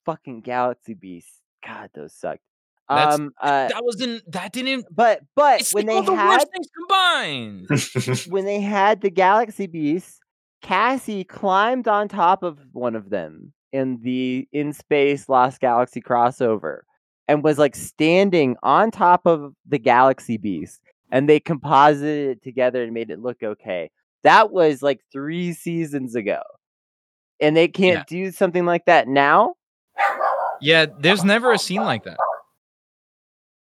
fucking Galaxy Beasts. God, those sucked. That's- um, uh, that wasn't that didn't but but when they the had worst things combined when they had the Galaxy Beasts, Cassie climbed on top of one of them in the in space Lost Galaxy crossover and was like standing on top of the Galaxy Beast and they composited it together and made it look okay. That was like 3 seasons ago. And they can't do something like that now? Yeah there's never a scene like that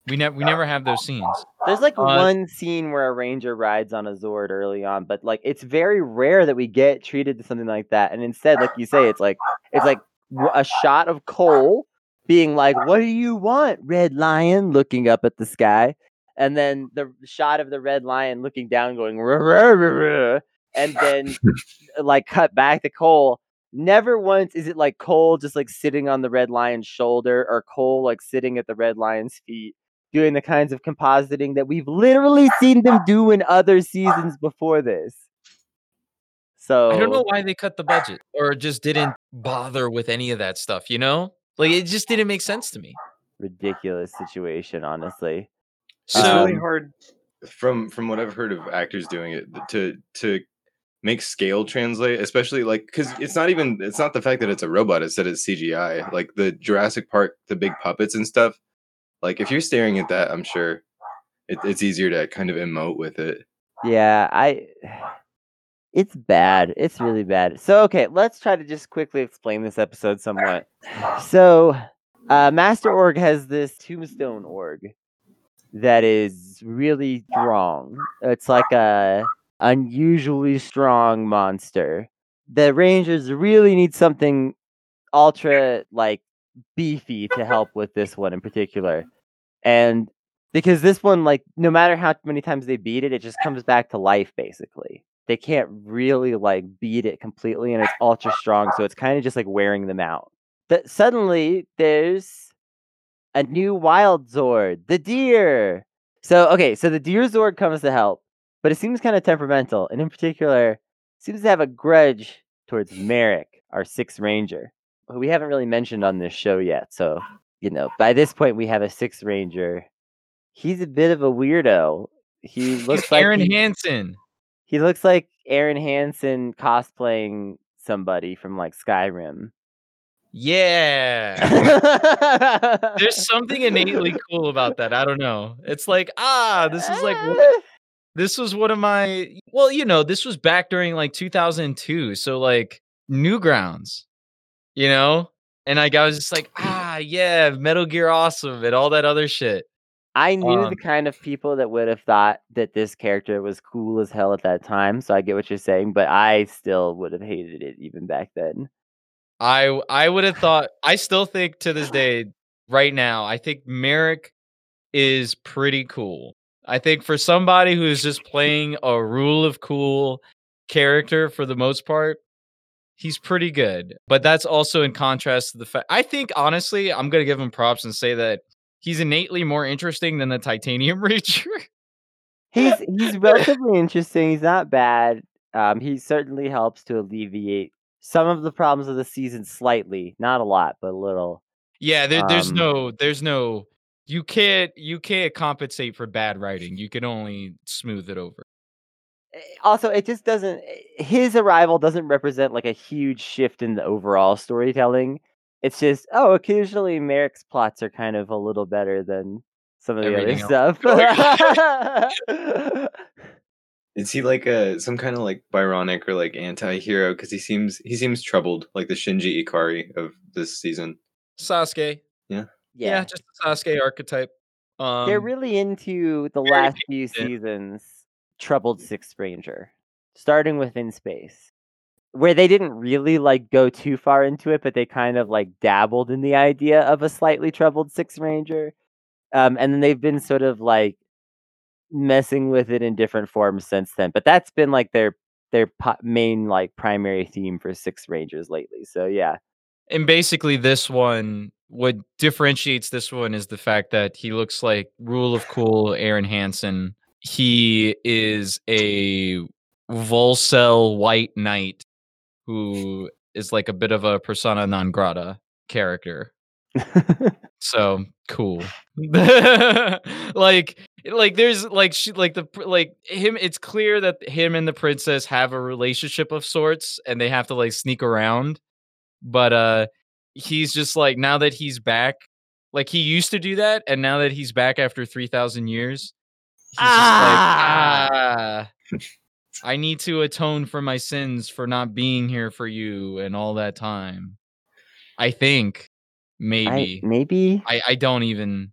we never we never have those scenes There's like Uh, one scene where a ranger rides on a Zord early on, but like it's very rare that we get treated to something like that. And instead, like you say, it's like it's like a shot of Cole being like, "What do you want, Red Lion?" looking up at the sky, and then the shot of the Red Lion looking down, going, "Ruh, ruh, ruh, ruh," and then <laughs> like cut back to Cole. Never once is it like Cole just like sitting on the Red Lion's shoulder or Cole like sitting at the Red Lion's feet doing the kinds of compositing that we've literally seen them do in other seasons before this. So I don't know why they cut the budget or just didn't bother with any of that stuff, you know? Like it just didn't make sense to me. ridiculous situation, honestly. So it's Um, really hard from from what I've heard of actors doing it to to make scale translate, especially like because it's not even it's not the fact that it's a robot; it's that it's CGI. Like the Jurassic Park, the big puppets and stuff. Like if you're staring at that, I'm sure it, it's easier to kind of emote with it. Yeah, I it's bad. It's really bad. So okay, let's try to just quickly explain this episode somewhat. So uh Master Org has this tombstone org that is really strong. It's like a unusually strong monster. The Rangers really need something ultra like beefy to help with this one in particular. And because this one like no matter how many times they beat it, it just comes back to life basically. They can't really like beat it completely and it's ultra strong, so it's kind of just like wearing them out. That suddenly there's a new wild Zord, the deer. So okay, so the deer Zord comes to help, but it seems kind of temperamental, and in particular, seems to have a grudge towards Merrick, our sixth ranger, who we haven't really mentioned on this show yet. So you know, by this point, we have a sixth ranger. He's a bit of a weirdo. He <laughs> looks He's like Aaron he, Hansen. he looks like Aaron Hansen cosplaying somebody from like Skyrim. Yeah. There's something innately <laughs> cool about that. I don't know. It's like, ah, this is like what- <laughs> this was one of my well, you know, this was back during like 2002, so like Newgrounds, you know? And like I was just like, ah, yeah, Metal Gear Awesome and all that other shit. I knew Um, the kind of people that would have thought that this character was cool as hell at that time, so I get what you're saying, but I still would have hated it even back then. I I would have thought I still think to this day, right now, I think Merrick is pretty cool. I think for somebody who's just playing a rule of cool character for the most part, He's pretty good, but that's also in contrast to the fact. I think honestly, I'm gonna give him props and say that he's innately more interesting than the Titanium <laughs> Reacher. He's he's <laughs> relatively interesting. He's not bad. Um, he certainly helps to alleviate some of the problems of the season slightly, not a lot, but a little. yeah, there, there's Um, no, there's no. You can't, you can't compensate for bad writing. You can only smooth it over. Eh, Also, it just doesn't. eh, His arrival doesn't represent like a huge shift in the overall storytelling. It's just oh, occasionally Merrick's plots are kind of a little better than some of the Everything other <laughs> else stuff. <laughs> Is he like a some kind of like Byronic or like anti-hero? Because he seems he seems troubled, like the Shinji Ikari of this season. Sasuke, yeah, yeah, just the Sasuke archetype. Um, they're really into the last few seasons. Troubled Sixth Ranger, starting with In Space, where they didn't really like go too far into it, but they kind of like dabbled in the idea of a slightly troubled Sixth Ranger, um, and then they've been sort of like messing with it in different forms since then. But that's been like their their po- main like primary theme for Sixth Rangers lately. So yeah, and basically this one what differentiates this one is the fact that he looks like rule of cool aaron hansen. He is a volcel white knight who is like a bit of a persona non grata character. <laughs> So cool. <laughs> Like like there's like she like the like him it's clear that him and the princess have a relationship of sorts and they have to like sneak around. But uh he's just like now that he's back like he used to do that and now that he's back after 3000 years he's Ah! just like ah <laughs> i need to atone for my sins for not being here for you and all that time i think I, maybe maybe I, I don't even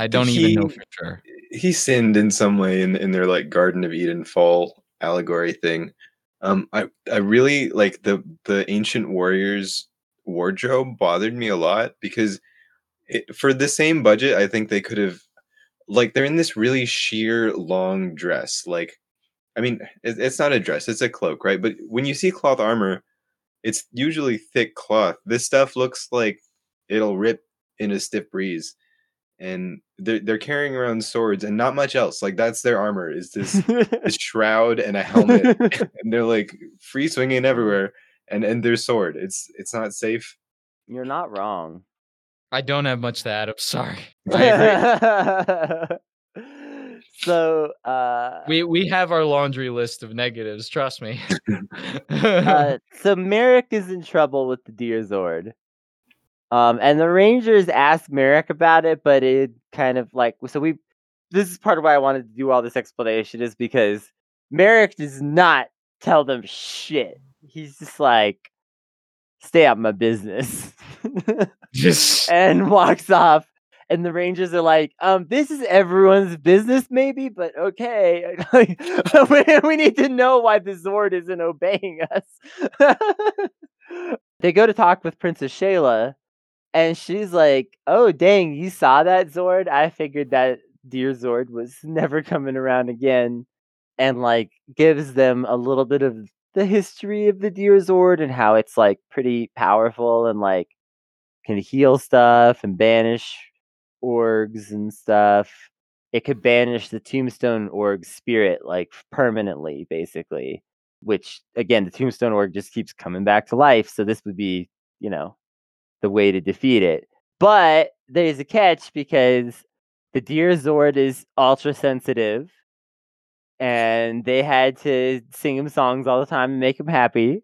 I don't even know He- for sure. He sinned in some way in in their like Garden of Eden fall allegory thing. Um, I I really like the the ancient warriors wardrobe bothered me a lot because it, for the same budget, I think they could have like they're in this really sheer long dress. Like, I mean, it, it's not a dress; it's a cloak, right? But when you see cloth armor, it's usually thick cloth. This stuff looks like it'll rip in a stiff breeze, and they're they're carrying around swords and not much else. Like that's their armor is this <laughs> this shroud and a helmet, <laughs> and they're like free swinging everywhere, and and their sword. It's it's not safe. You're not wrong. I don't have much to add. I'm sorry. <laughs> <laughs> So, uh, we we have our laundry list of negatives. Trust me. uh, <laughs> so Merrick is in trouble with the Deer Zord. Um, and the Rangers asked Merrick about it, but it kind of like so we. This is part of why I wanted to do all this explanation is because Merrick does not tell them shit. He's just like, "Stay out of my business," <laughs> Just and walks off. And the Rangers are like, um, this is everyone's business, maybe, but okay. <laughs> <laughs> We, we need to know why the Zord isn't obeying us. they go to talk with Princess Shayla, and she's like, oh, dang, you saw that Zord? I figured that deer Zord was never coming around again. And like gives them a little bit of the history of the deer Zord and how it's like pretty powerful and like can heal stuff and banish orgs and stuff. It could banish the tombstone org spirit like permanently, basically. Which again, the tombstone org just keeps coming back to life. So this would be, you know, the way to defeat it. But there's a catch because the deer Zord is ultra sensitive, and they had to sing him songs all the time and make him happy.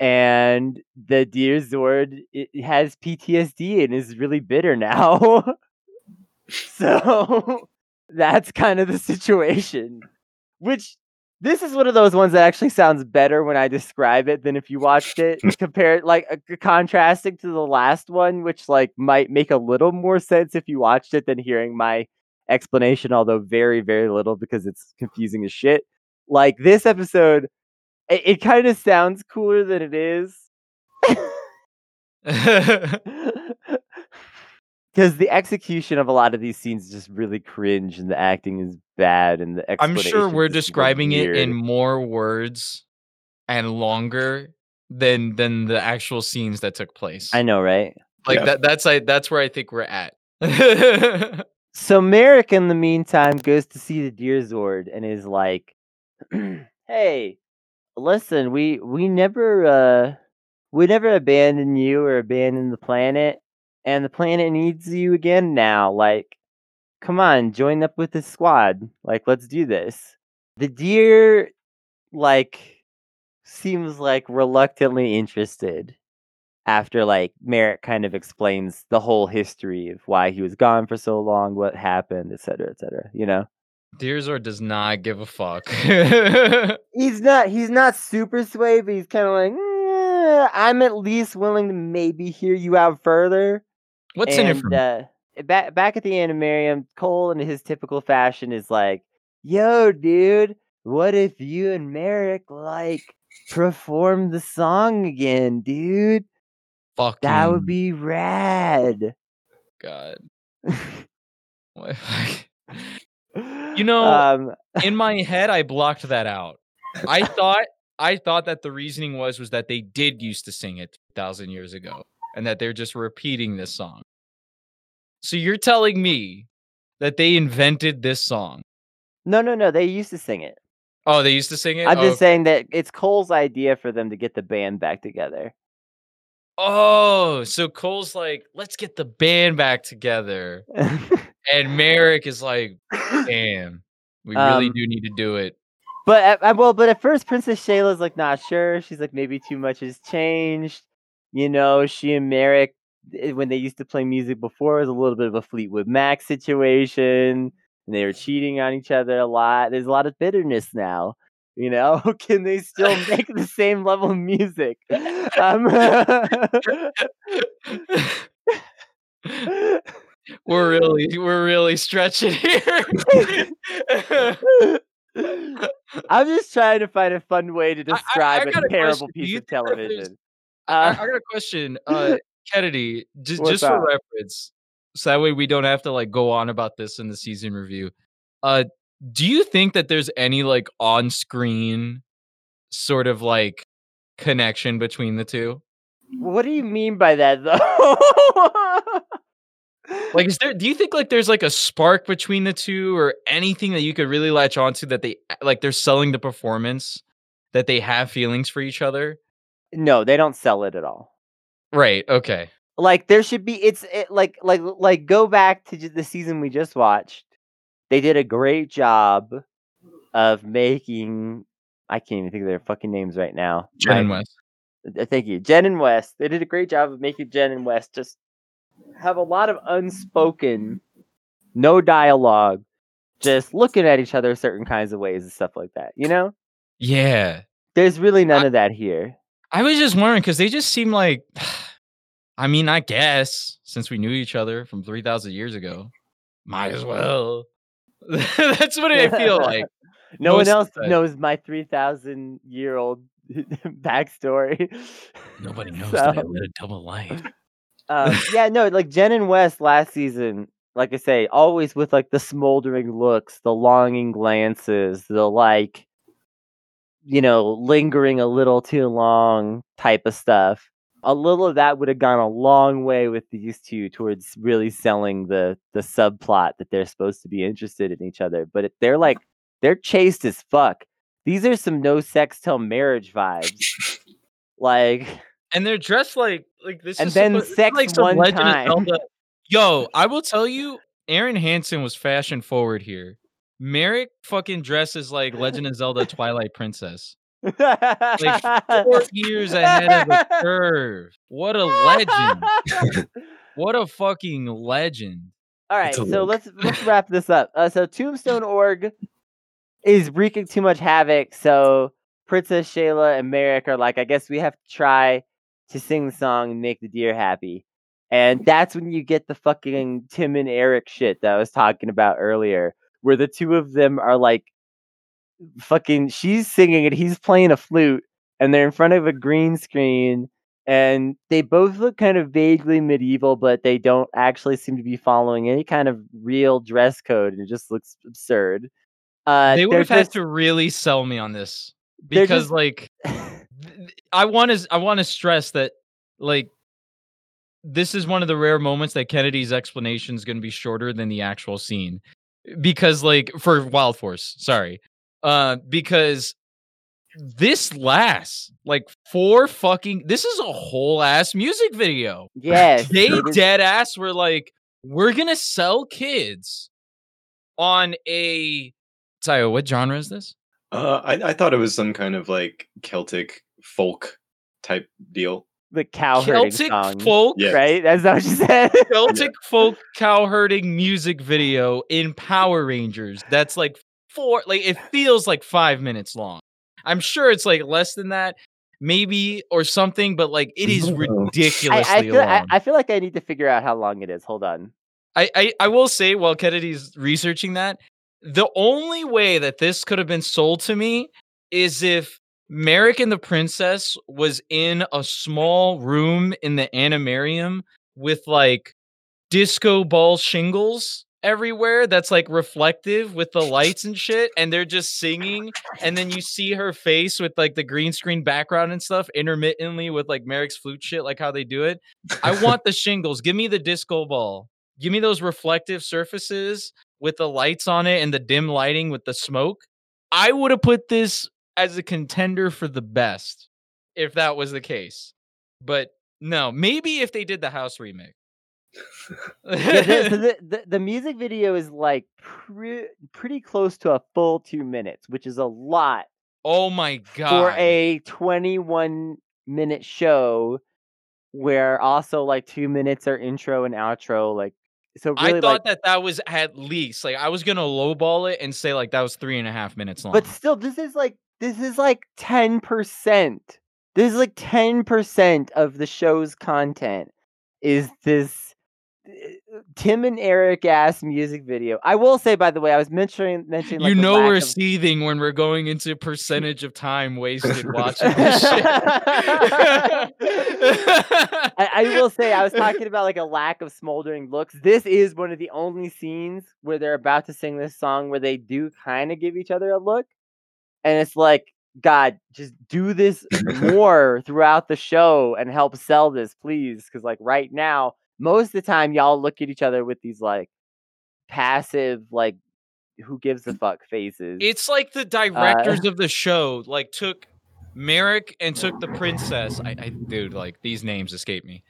And the deer Zord has PTSD and is really bitter now. <laughs> so <laughs> that's kind of the situation. Which this is one of those ones that actually sounds better when I describe it than if you watched it. <laughs> Compared, like uh, contrasting to the last one, which like might make a little more sense if you watched it than hearing my explanation, although very, very little because it's confusing as shit. Like this episode, it, it kind of sounds cooler than it is. <laughs> Because the execution of a lot of these scenes is just really cringe, and the acting is bad, and the I'm sure we're just seem describing it in more words and longer than than the actual scenes that took place. I know, right? Like Yeah. that that's I that's where I think we're at. <laughs> So Merrick, in the meantime, goes to see the Deer Zord and is like, <clears throat> "Hey, listen, we we never uh we never abandoned you or abandoned the planet, and the planet needs you again now. Like, come on, join up with the squad. Like, let's do this." The deer, like, seems like reluctantly interested after like Merrick kind of explains the whole history of why he was gone for so long, what happened, et cetera, et cetera. You know, Deer Zord does not give a fuck. <laughs> he's not he's not super sway, but he's kind of like, "Eh, I'm at least willing to maybe hear you out further. What's in it for uh, back back at the Animarium, Cole in his typical fashion is like, "Yo, dude, what if you and Merrick like perform the song again, dude? Fucking That would be rad." God. <laughs> <laughs> You know, um, in <laughs> my head, I blocked that out. I thought I thought that the reasoning was was that they did used to sing it thousand years ago, and that they're just repeating this song. So you're telling me that they invented this song? no, no, no. They used to sing it. Oh, they used to sing it. I'm oh, just saying that it's Cole's idea for them to get the band back together. Oh, so Cole's like, let's get the band back together, <laughs> and Merrick is like, damn, we really Um, do need to do it. But at, at- well, but at first, Princess Shayla's like not sure. She's like maybe too much has changed. You know, she and Merrick, eh, when they used to play music before, it was a little bit of a Fleetwood Mac situation, and they were cheating on each other a lot. There's a lot of bitterness now. You know, <laughs> can they still <laughs> make the same level of music? <laughs> Um, we're really we're really stretching here. I'm just trying to find a fun way to I- I- I describe got a terrible question. Piece of that television. I, Uh, I got a question, uh, Kennedy, just What's just for reference, so that way we don't have to like go on about this in the season review. Uh, do you think that there's any like on-screen sort of like connection between the two? what do you mean by that, though? Like, is there? Do you think like there's like a spark between the two, or anything that you could really latch onto that they like they're selling the performance, that they have feelings for each other? no, they don't sell it at all. Right. Okay. Like there should be. It's it, like like like go back to the season we just watched. They did a great job of making. I can't even think of their fucking names right now. Jen and Wes. Uh, Thank you, Jen and Wes. They did a great job of making Jen and Wes just have a lot of unspoken, no dialogue, just looking at each other certain kinds of ways and stuff like that. You know, Yeah. there's really none I- of that here. I was just wondering because they just seem like, <sighs> I mean, I guess since we knew each other from 3,000 years ago, might as well. <laughs> That's what I feel like. <laughs> no one else knows my three thousand year old <laughs> backstory. Nobody knows So- that I led a double life. um, yeah, no, like Jen and Wes last season, like I say, always with like the smoldering looks, the longing glances, the like, you know, lingering a little too long type of stuff. A little of that would have gone a long way with these two towards really selling the the subplot that they're supposed to be interested in each other. But they're like they're chaste as fuck. These are some no sex till marriage vibes. like <laughs> And they're dressed like like this. And then suppo- this is sex like one Legend of time. Zelda- Yo, I will tell you, Aaron Hansen was fashion forward here. Merrick fucking dresses like Legend of Zelda Twilight Princess. Like four <laughs> years ahead of the curve. What a legend. <laughs> What a fucking legend. All right, so look. let's let's wrap this up. Uh, so Tombstone Org is wreaking too much havoc. So Princess Shayla and Merrick are like, I guess we have to try to sing the song and make the deer happy. And that's when you get the fucking Tim and Eric shit that I was talking about earlier, where the two of them are like fucking she's singing and he's playing a flute and they're in front of a green screen and they both look kind of vaguely medieval, but they don't actually seem to be following any kind of real dress code, and it just looks absurd. Uh, they would have had to really sell me on this because just- like <laughs> I want to I want to stress that like this is one of the rare moments that Kennedy's explanation is going to be shorter than the actual scene because like for Wild Force, sorry. Uh because this lasts like four fucking this is a whole ass music video. <laughs> Yes. They dead ass were like we're going to sell kids on a Tayo, what genre is this? Uh, I, I thought it was some kind of like Celtic folk type deal. the cow herding Celtic song. folk Yeah. Right? That's not what you said. Celtic folk cow herding music video in Power Rangers. That's like four, like it feels like five minutes long. I'm sure it's like less than that, maybe or something, but like it is mm-hmm. No. I, ridiculously I, feel, I, long. I feel like I need to figure out how long it is. Hold on. I, I, I will say while Kennedy's researching that, the only way that this could have been sold to me is if Merrick and the Princess was in a small room in the animarium with like disco ball shingles everywhere that's like reflective with the <laughs> lights and shit and they're just singing and then you see her face with like the green screen background and stuff intermittently with like Merrick's flute shit like how they do it. I want the shingles. Give me the disco ball. Give me those reflective surfaces with the lights on it and the dim lighting with the smoke. I would have put this as a contender for the best if that was the case but no maybe if they did the house remix Yeah, <laughs> the, the, the, music video is like pre- pretty close to a full two minutes, which is a lot Oh my god. for a 21 minute show where also like two minutes are intro and outro. Like, so really, I like, thought that that was at least like I was gonna lowball it and say like that was three and a half minutes long. but still, this is like, this is like 10%. This is like 10% of the show's content is this Tim and Eric ass music video. I will say, by the way, I was mentioning mentioning like you know we're of- seething when we're going into percentage of time wasted <laughs> watching this shit. <laughs> I, I will say I was talking about like a lack of smoldering looks. This is one of the only scenes where they're about to sing this song where they do kind of give each other a look, and it's like, God, just do this <laughs> more throughout the show and help sell this, please. Because like right now, most of the time, y'all look at each other with these like passive, like who gives a fuck faces. it's like the directors <laughs> of the show like took Merrick and took the princess. I, I dude, like these names escape me.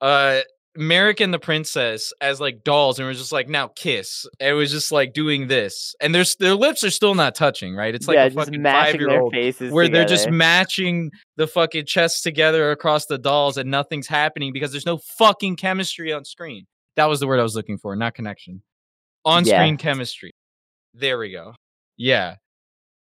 Uh Merrick and the princess as like dolls, and we're just like now kiss. It was just like doing this, and there's their lips are still not touching, right? It's like yeah, a just fucking five year old faces where they're just matching the fucking chests together across the dolls and nothing's happening because there's no fucking chemistry on screen. That was the word I was looking for, not connection. On Yeah. screen chemistry. There we go. Yeah.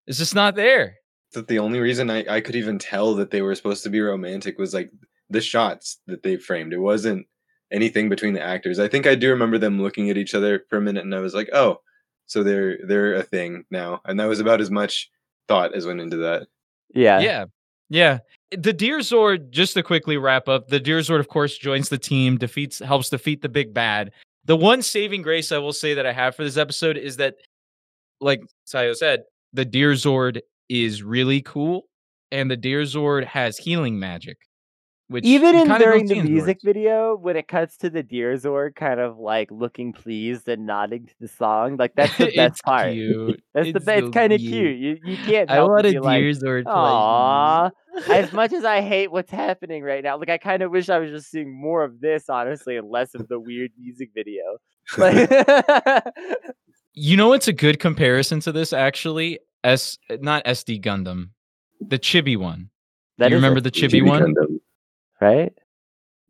It's just not there. that the only reason I, I could even tell that they were supposed to be romantic was like the shots that they framed. It wasn't anything between the actors. I think I do remember them looking at each other for a minute and I was like, oh, so they're they're a thing now. And that was about as much thought as went into that. yeah. Yeah. Yeah. The Deer Zord, just to quickly wrap up, the Deer Zord, of course, joins the team, defeats helps defeat the big bad. The one saving grace I will say that I have for this episode is that, like Tayo said, the Deer Zord is really cool, and the Deer Zord has healing magic. Which Even in during the music Zords. video, when it cuts to the deer Zord kind of like looking pleased and nodding to the song, like that's the <laughs> <laughs> best It's part. Cute. That's the best. so It's kind of cute. You you can't I help want but a be like, Deer Zord. As much as I <laughs> hate what's happening right now, like I kind of wish I was just seeing more of this, honestly, and less of the weird music video. Like, You know what's a good comparison to this actually? S not SD Gundam. The Chibi one. that you remember a- the Chibi one? Right?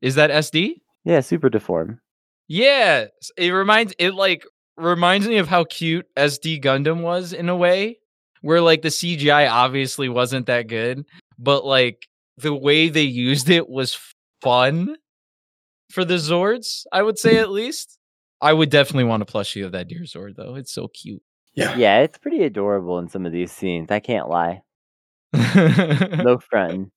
Is that SD? Yeah, super deform. Yeah. It reminds it like reminds me of how cute SD Gundam was in a way. Where like the CGI obviously wasn't that good, but like the way they used it was fun for the Zords, I would say at least. I would definitely want a plushie of that deer Zord though. It's so cute. Yeah. Yeah, it's pretty adorable in some of these scenes. I can't lie. <laughs> No front.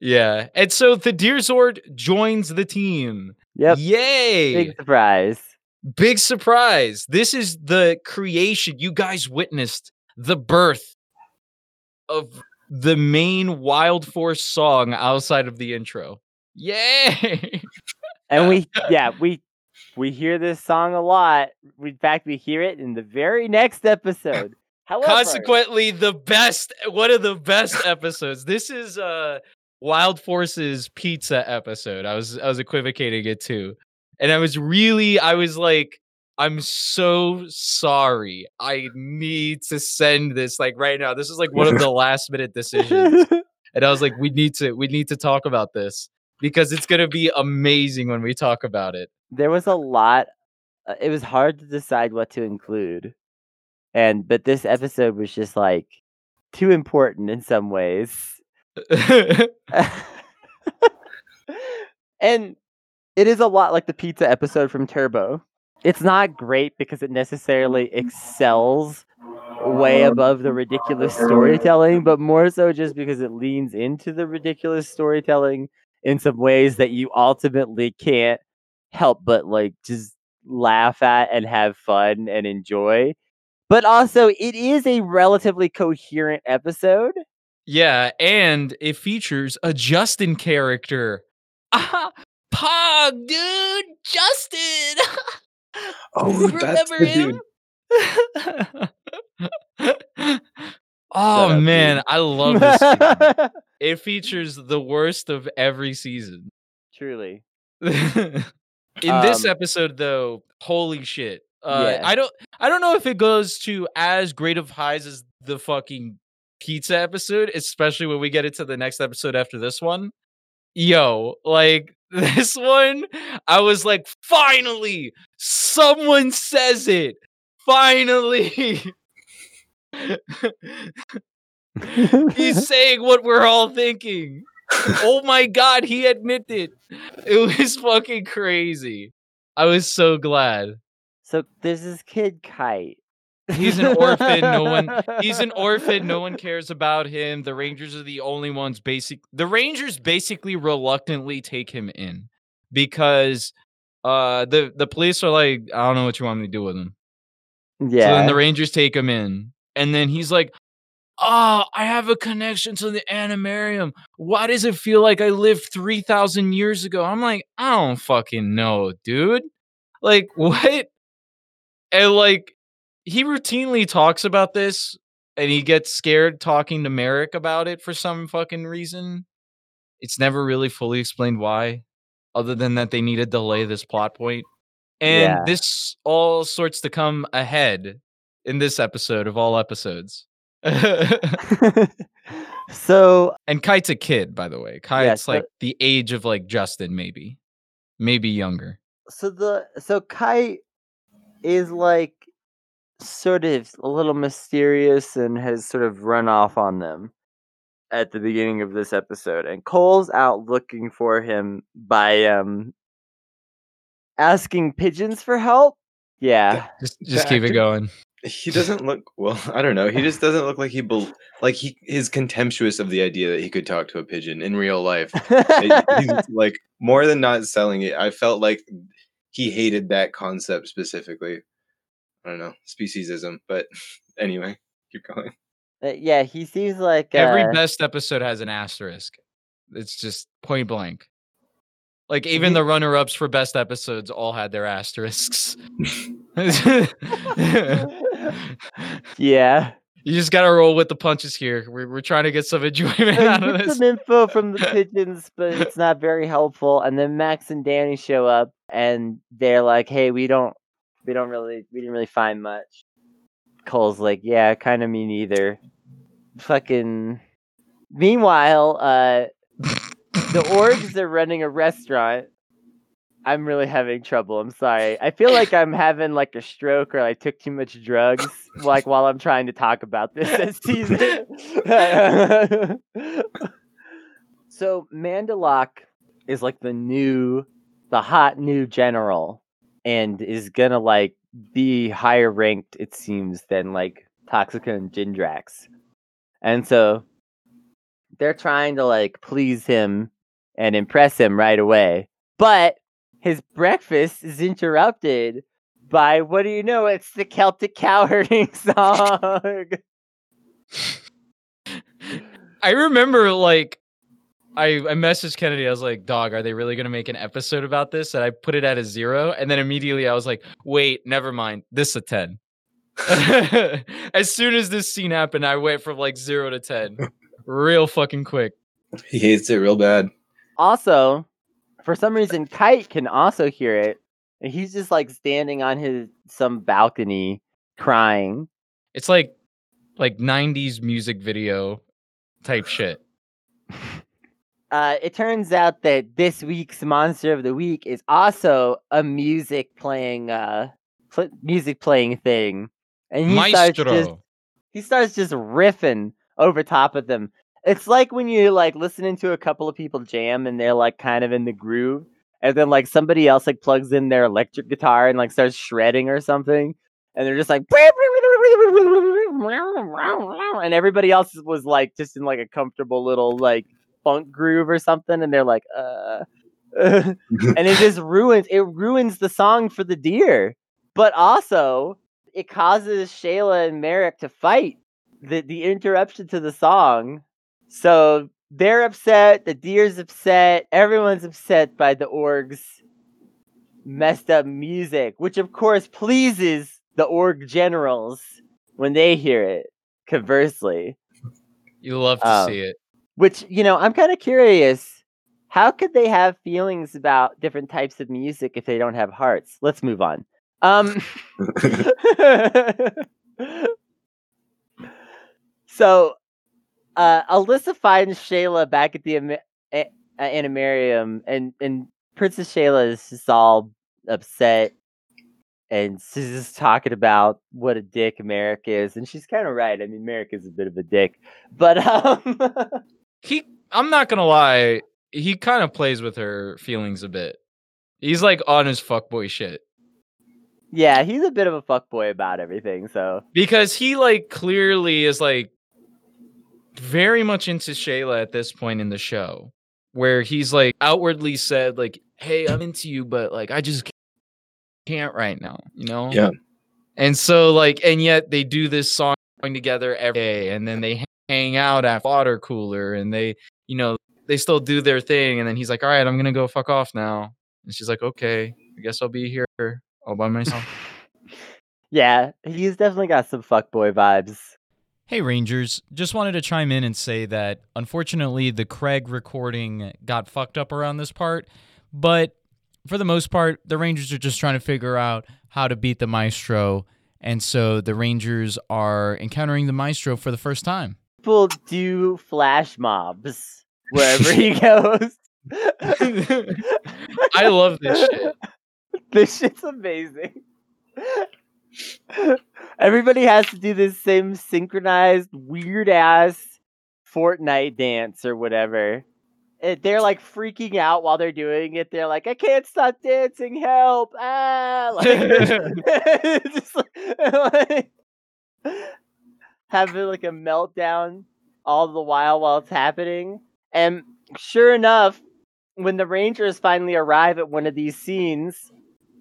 Yeah. And so the Deer Zord joins the team. Yep. Yay. Big surprise. Big surprise. This is the creation. You guys witnessed the birth of the main Wild Force song outside of the intro. Yay! <laughs> and we yeah we we hear this song a lot. In fact, we hear it in the very next episode. <laughs> However, Consequently, the best one of the best episodes. This is uh Wild Force's pizza episode. I was I was equivocating it too. And I was really I was like I'm so sorry. I need to send this like right now. This is like one of the <laughs> last minute decisions. And I was like we need to we need to talk about this because it's going to be amazing when we talk about it. there was a lot. Uh, it was hard to decide what to include, and but this episode was just like too important in some ways. <laughs> and it is a lot like the pizza episode from Turbo. It's not great because it necessarily excels way above the ridiculous storytelling, but more so just because it leans into the ridiculous storytelling in some ways that you ultimately can't help but like just laugh at and have fun and enjoy. But also, it is a relatively coherent episode. Yeah, and it features a Justin character. Ah, <laughs> Pog, dude, Justin. <laughs> Oh, that's the him? <laughs> dude. oh up, man, dude. I love this. It features the worst of every season. Truly. In this Um, episode, though, holy shit! Uh, Yeah. I don't, I don't know if it goes to as great of highs as the fucking pizza episode, especially when we get into the next episode after this one. Yo, like <laughs> this one, I was like, finally, someone says it. Finally. <laughs> He's <laughs> saying what we're all thinking. Oh my god, he admitted. It It was fucking crazy. I was so glad. so there's this kid Kite. He's an orphan, no one- He's an orphan, no one <laughs> cares about him. The Rangers are the only ones basic The Rangers basically reluctantly take him in because uh the the police are like, I don't know what you want me to do with him. So Yeah. then the Rangers take him in. And then he's like, Oh, I have a connection to the animarium. Why does it feel like I lived 3,000 years ago? I'm like, I don't fucking know, dude. Like, <laughs> what? And like, he routinely talks about this and he gets scared talking to Merrick about it for some fucking reason. It's never really fully explained why, other than that they need to delay this plot point. And Yeah. this all sorts to come ahead in this episode of all episodes. <laughs> <laughs> so and Kite's a kid, by the way. Yeah, so- like the age of like Justin, maybe. Maybe younger. so the so Kite is like sort of a little mysterious and has sort of run off on them at the beginning of this episode and Cole's out looking for him by um asking pigeons for help. Yeah. Just just The keep it going. he doesn't look well. <laughs> I don't know. He just doesn't look like he bel like he is contemptuous of the idea that he could talk to a pigeon in real life. It- he's <laughs> like more than not selling it. I felt like he hated that concept specifically. I don't know speciesism, but <laughs> anyway, keep going. Uh, yeah, he seems like Every uh, best episode has an asterisk. It's just point blank. Like even the runner-ups for best episodes all had their asterisks. <laughs> <laughs> yeah. you just gotta roll with the punches here. We're, we're trying to get some enjoyment So out of this. some info from the pigeons, but it's not very helpful. And then Max and Danny show up, and they're like, "Hey, we don't, we don't really, we didn't really find much." Cole's like, "Yeah, kind of me neither." Fucking. Meanwhile, uh, the orgs are running a restaurant. I'm really having trouble. I'm sorry. I feel like I'm having like a stroke or I took too much drugs, like while I'm trying to talk about this <laughs> this season. <laughs> so Mandilok is like the new, the hot new general, and is gonna like be higher ranked, it seems, than like Toxica and Jindrax. And so they're trying to like please him and impress him right away. But his breakfast is interrupted by what do you know? It's the Celtic cow herding <laughs> song. <laughs> I remember like I I messaged Kennedy. I was like, "Dog, are they really gonna make an episode about this?" And I put it at a zero, and then immediately I was like, "Wait, never mind. This a 10. <laughs> as soon as this scene happened, I went from like zero to ten, <laughs> real fucking quick. He hates it real bad. Also, for some reason, Kite can also hear it, and he's just like standing on his some balcony crying. It's like like '90s music video type shit. Uh, it turns out that this week's monster of the week is also a music playing uh pl- music playing thing, and he starts just he starts just riffing over top of them. It's like when you like listening to a couple of people jam and they're like kind of in the groove, and then like somebody else like plugs in their electric guitar and like starts shredding or something, and they're just like <laughs> and everybody else was like just in like a comfortable little like funk groove or something, and they're like, uh, <laughs> and it just ruins it ruins the song for the deer, but also it causes Shayla and Merrick to fight the the interruption to the song. So they're upset, the deer's upset, everyone's upset by the org's messed up music, which of course pleases the org generals when they hear it. Conversely, You love to Um, see it. Which you know, I'm kind of curious. How could they have feelings about different types of music if they don't have hearts? Let's move on. Um. <laughs> so, uh, Alyssa finds Shayla back at the Ama- a- Animarium, and and Princess Shayla is just all upset, and she's just talking about what a dick Merrick is, and she's kind of right. I mean, Merrick is a bit of a dick, but um, <laughs> He, I'm not gonna lie, he kind of plays with her feelings a bit. He's like on his fuckboy shit yeah, he's a bit of a fuckboy about everything. So because he like clearly is like very much into Shayla at this point in the show, where he's like outwardly said like, "Hey, I'm into you, but like I just can't right now," you know? Yeah. And so like, and yet they do this song together every day, and then they hang out at water cooler, and they, you know, they still do their thing, and then he's like, "All right, I'm gonna go fuck off now," and she's like, "Okay, I guess I'll be here all by myself." <laughs> yeah, he's definitely got some fuckboy vibes. Hey Rangers, just wanted to chime in and say that unfortunately the Craig recording got fucked up around this part, but for the most part, the Rangers are just trying to figure out how to beat the Maestro, and so the Rangers are encountering the Maestro for the first time. People do flash mobs wherever he <laughs> goes. I love this shit. <laughs> this shit's amazing. Everybody has to do this same synchronized weird ass Fortnite dance or whatever. And they're like freaking out while they're doing it. They're like, I can't stop dancing, help! Ah <laughs> like, just like, like having like a meltdown all the while while it's happening. And sure enough, when the Rangers finally arrive at one of these scenes,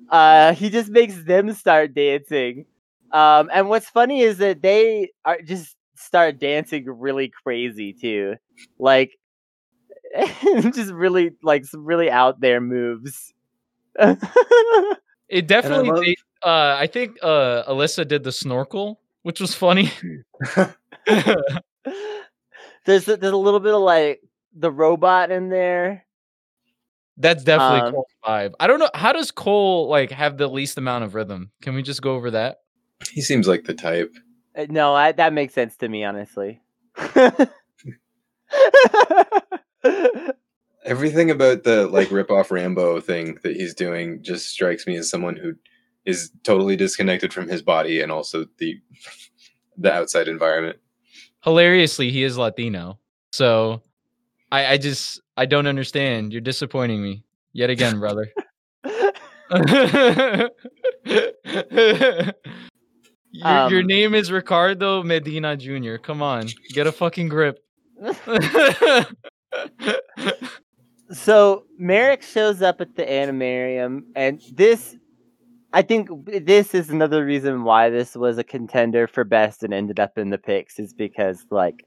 uh, he just makes them start dancing. Um, and what's funny is that they are just start dancing really crazy too, like <laughs> just really like some really out there moves. <laughs> It definitely. love- they- uh, I think uh, Alyssa did the snorkel, which was funny. <laughs> there's a, there's a little bit of like the robot in there. That's definitely Um, Cole's vibe. I don't know how does Cole like have the least amount of rhythm. Can we just go over that? he seems like the type. Uh, No, I, that makes sense to me, honestly. <laughs> Everything about the like rip off Rambo thing that he's doing just strikes me as someone who is totally disconnected from his body and also the the outside environment. Hilariously, he is Latino, so I, I just I don't understand. You're disappointing me yet again, brother. <laughs> <laughs> your, your Um, name is Ricardo Medina Jr. Come on, get a fucking grip. <laughs> so Merrick shows up at the animarium, and this, I think, this is another reason why this was a contender for best and ended up in the picks is because like,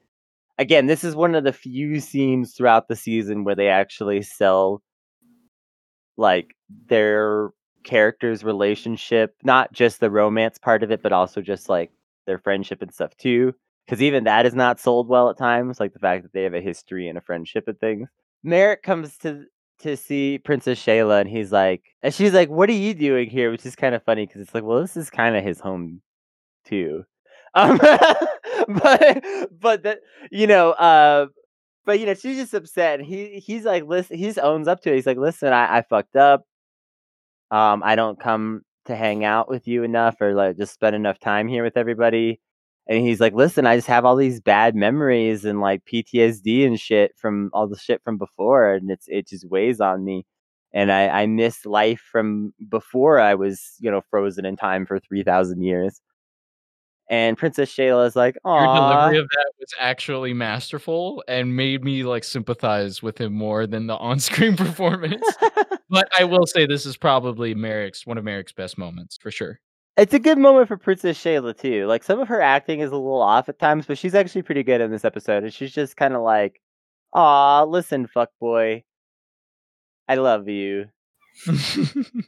again, this is one of the few scenes throughout the season where they actually sell like their characters' relationship, not just the romance part of it, but also just like their friendship and stuff too. Because even that is not sold well at times, like the fact that they have a history and a friendship and things. Merrick comes to to see Princess Shayla, and he's like, and she's like, "What are you doing here?" Which is kind of funny because it's like, well, this is kind of his home too. <laughs> Um, but but that you know, uh, but you know, she's just upset. And he he's like, listen, he owns up to it. He's like, listen, I, I fucked up. Um, I don't come to hang out with you enough or like just spend enough time here with everybody. And he's like, listen, I just have all these bad memories and like PTSD and shit from all the shit from before, and it's it just weighs on me. And I, I miss life from before I was, you know, frozen in time for three thousand years. And Princess Shayla is like, Your delivery of that was actually masterful and made me like sympathize with him more than the <laughs> on-screen performance. <laughs> but I will say this is probably Merrick's one of Merrick's best moments for sure. It's a good moment for Princess Shayla too. Like some of her acting is a little off at times, but she's actually pretty good in this episode. And she's just kind of like, "Aw, listen, fuck boy, I love you. <laughs>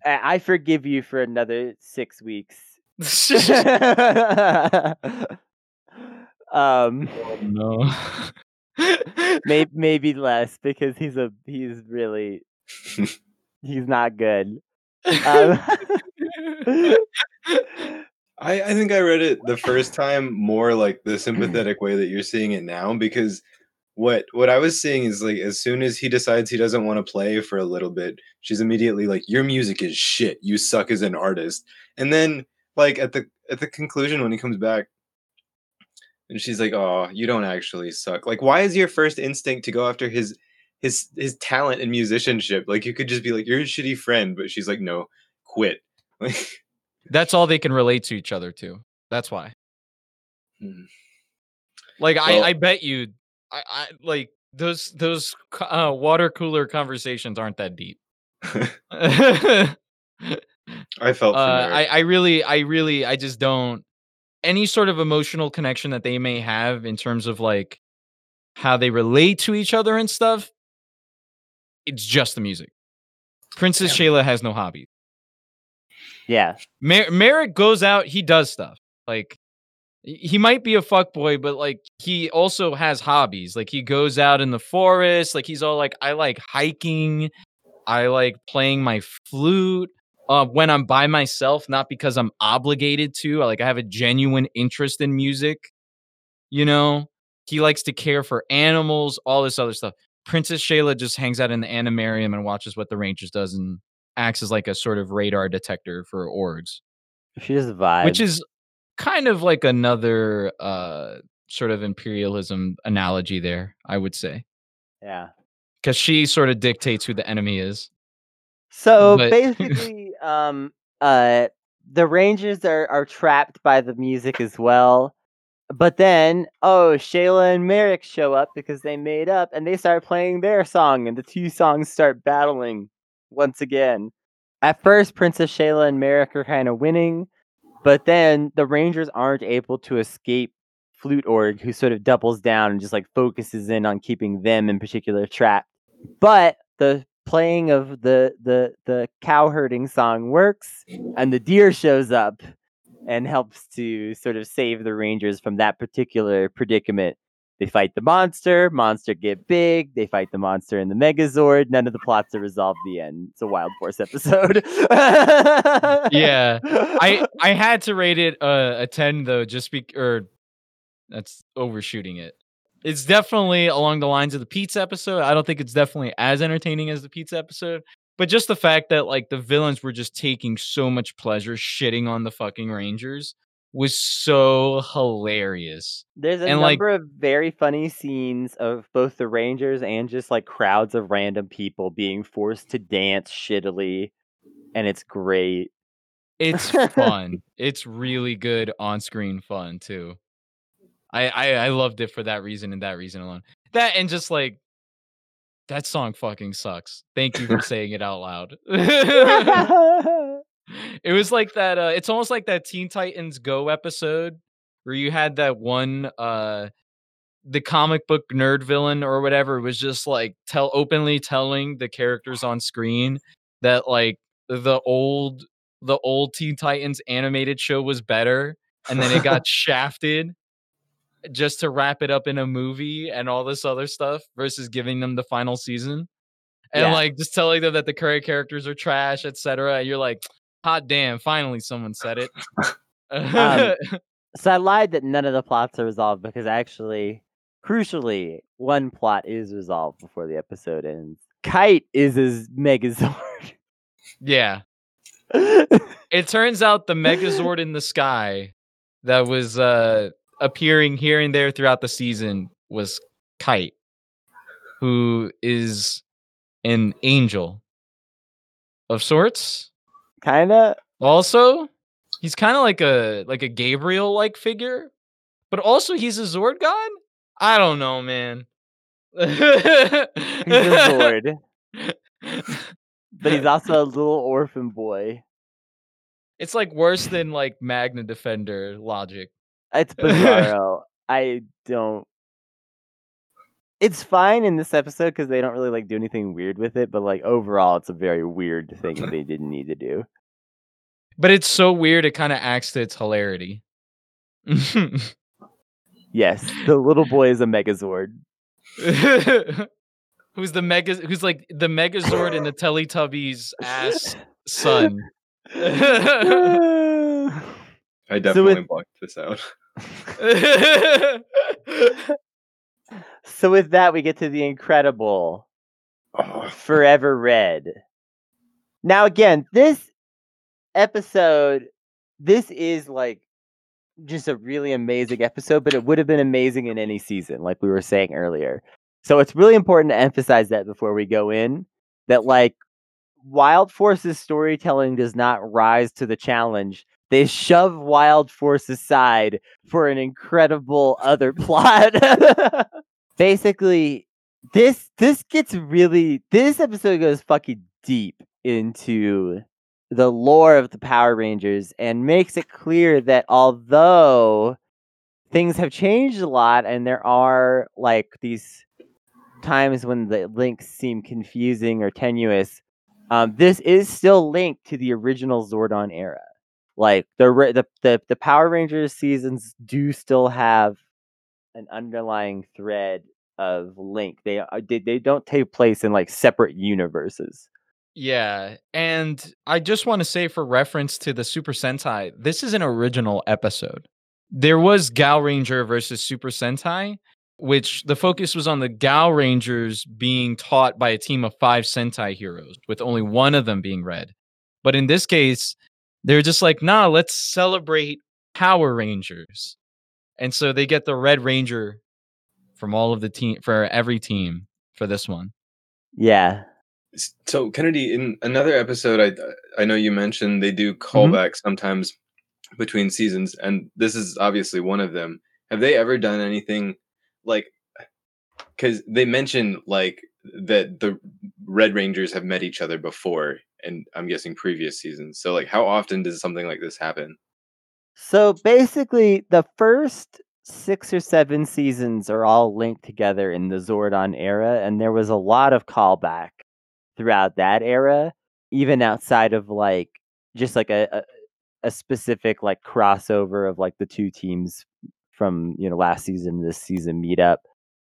I, I forgive you for another six weeks." <laughs> <laughs> um, no. maybe maybe less because he's a he's really he's not good. Um, I, I think I read it the first time more like the mm. sympathetic way that you're seeing it now because what what I was seeing is like as soon as he decides he doesn't want to play for a little bit, she's immediately like, Your music is shit. You suck as an artist. And then like at the at the conclusion when he comes back and she's like, Oh, you don't actually suck. Like, why is your first instinct to go after his his his talent and musicianship? Like you could just be like, You're a shitty friend, but she's like, No, quit. Like <laughs> That's all they can relate to each other to. That's why. Hmm. Like I, I bet you, I, I like those those uh, water cooler conversations aren't that deep. uh, <laughs> <laughs> I felt for I, I really, I really, I just don't any sort of emotional connection that they may have in terms of like how they relate to each other and stuff. It's just the music. Princess Shayla has no hobby. Yeah, Mer- Merrick goes out, he does stuff. Like he might be a fuckboy, but like he also has hobbies. Like he goes out in the forest, like he's all like, I like hiking, I like playing my flute. Uh, when I'm by myself, not because I'm obligated to. Like I have a genuine interest in music. You know, he likes to care for animals, all this other stuff. Princess Shayla just hangs out in the animarium and watches what the Rangers does and acts as like a sort of radar detector for orgs, she just vibes. which is kind of like another uh sort of imperialism analogy there, I would say, yeah. because she sort of dictates who the enemy is. So But- <laughs> basically, um, uh, the Rangers are are trapped by the music as well. But then, oh, Shayla and Merrick show up because they made up and they start playing their song, and the two songs start battling once again. At first, Princess Shayla and Merrick are kind of winning, but then the Rangers aren't able to escape Flute Org, who sort of doubles down and just like focuses in on keeping them in particular trapped. But the playing of the the the cow herding song works, and the deer shows up and helps to sort of save the Rangers from that particular predicament. They fight the monster, monster get big, they fight the monster in the Megazord, none of the plots are resolved the end. It's a Wild Force episode. <laughs> Yeah, I I had to rate it uh, a ten though, just be or that's overshooting it. It's definitely along the lines of the pizza episode. I don't think it's definitely as entertaining as the pizza episode, but just the fact that like the villains were just taking so much pleasure shitting on the fucking Rangers was so hilarious. There's a And, like- number of very funny scenes of both the Rangers and just like crowds of random people being forced to dance shittily, and it's great. It's fun. <laughs> it's really good on-screen fun too. I, I I loved it for that reason and that reason alone. That and just like that song fucking sucks. Thank you for <laughs> saying it out loud. <laughs> <laughs> it was like that uh it's almost like that Teen Titans Go episode where you had that one uh the comic book nerd villain or whatever was just like tell openly telling the characters on screen that like the old the old Teen Titans animated show was better and then it <laughs> got shafted just to wrap it up in a movie and all this other stuff versus giving them the final season and Yeah. like just telling them that the current characters are trash etc and you're like hot damn finally someone said it Um, <laughs> So I lied that none of the plots are resolved because actually, crucially, one plot is resolved before the episode ends. Kite is his Megazord. yeah <laughs> it turns out the megazord in the sky that was uh appearing here and there throughout the season was kite who is an angel of sorts Kinda. also he's kind of like a like a gabriel like figure but also he's a zord god i don't know man He's a Zord. <laughs> But he's also a little orphan boy. it's like worse than like magna defender logic It's <laughs> bizarro. I don't. It's fine in this episode because they don't really like do anything weird with it, but like overall, it's a very weird thing that they <laughs> didn't need to do. But it's so weird it kind of acts to its hilarity. <laughs> Yes, the little boy is a Megazord. <laughs> who's the mega who's like the megazord in the Teletubbies ass son. I definitely blocked this out. So with that, we get to the incredible Oh, Forever Red. Now, again, this episode, this is like just a really amazing episode, but it would have been amazing in any season, like we were saying earlier. So it's really important to emphasize that before we go in that, like, Wild Force's storytelling does not rise to the challenge. They shove Wild Force aside for an incredible other <laughs> plot. <laughs> Basically, this this gets really this episode goes fucking deep into the lore of the Power Rangers and makes it clear that although things have changed a lot and there are like these times when the links seem confusing or tenuous, um, this is still linked to the original Zordon era. Like the the the, the Power Rangers seasons do still have an underlying thread of link. They are- they, they don't take place in like separate universes. yeah, and I just want to say for reference to the Super Sentai, this is an original episode. There was Gaoranger versus Super Sentai, which the focus was on the Gaorangers being taught by a team of five Sentai heroes, with only one of them being red. But in this case, they're just like, nah, let's celebrate Power Rangers. And so they get the Red Ranger from all of the team for every team for this one. Yeah. So Kennedy, in another episode, I I know you mentioned they do Mm-hmm. callbacks sometimes between seasons, and this is obviously one of them. Have they ever done anything like? Because they mentioned like that the Red Rangers have met each other before, and I'm guessing previous seasons. So like, how often does something like this happen? So basically, the first six or seven seasons are all linked together in the Zordon era, and there was a lot of callback throughout that era, even outside of like just like a, a a specific like crossover of like the two teams from you know last season this season meet up.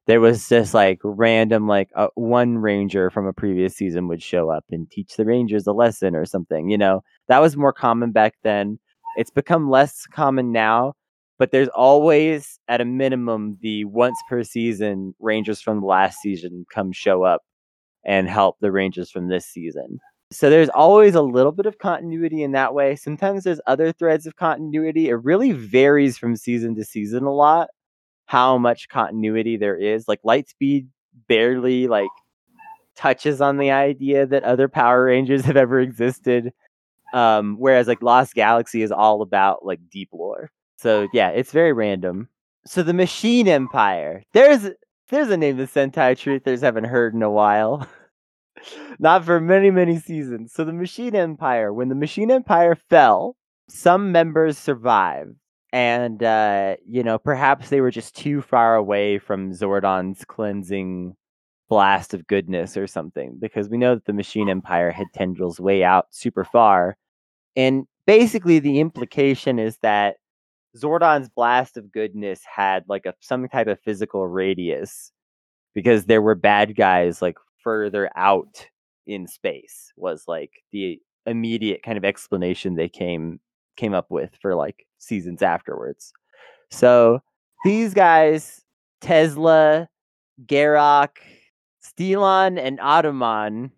There was just like random like uh, one ranger from a previous season would show up and teach the rangers a lesson or something. You know that was more common back then. It's become less common now, but there's always at a minimum the once per season rangers from the last season come show up and help the rangers from this season. So there's always a little bit of continuity in that way. Sometimes there's other threads of continuity. It really varies from season to season a lot how much continuity there is. Like Lightspeed barely like touches on the idea that other Power Rangers <laughs> have ever existed. Um, whereas like Lost Galaxy is all about like deep lore. So yeah, it's very random. So the Machine Empire. There's there's a name the Sentai truthers haven't heard in a while. <laughs> Not for many, many seasons. So the Machine Empire, when the Machine Empire fell, some members survived. and uh, you know perhaps they were just too far away from Zordon's cleansing blast of goodness or something because we know that the Machine oh. Empire had tendrils way out super far, and basically the implication is that Zordon's blast of goodness had like a some type of physical radius because there were bad guys like further out in space was like the immediate kind of explanation they came came up with for like seasons afterwards. So these guys, Tezzla, Gerrok, Steelon, and Automon,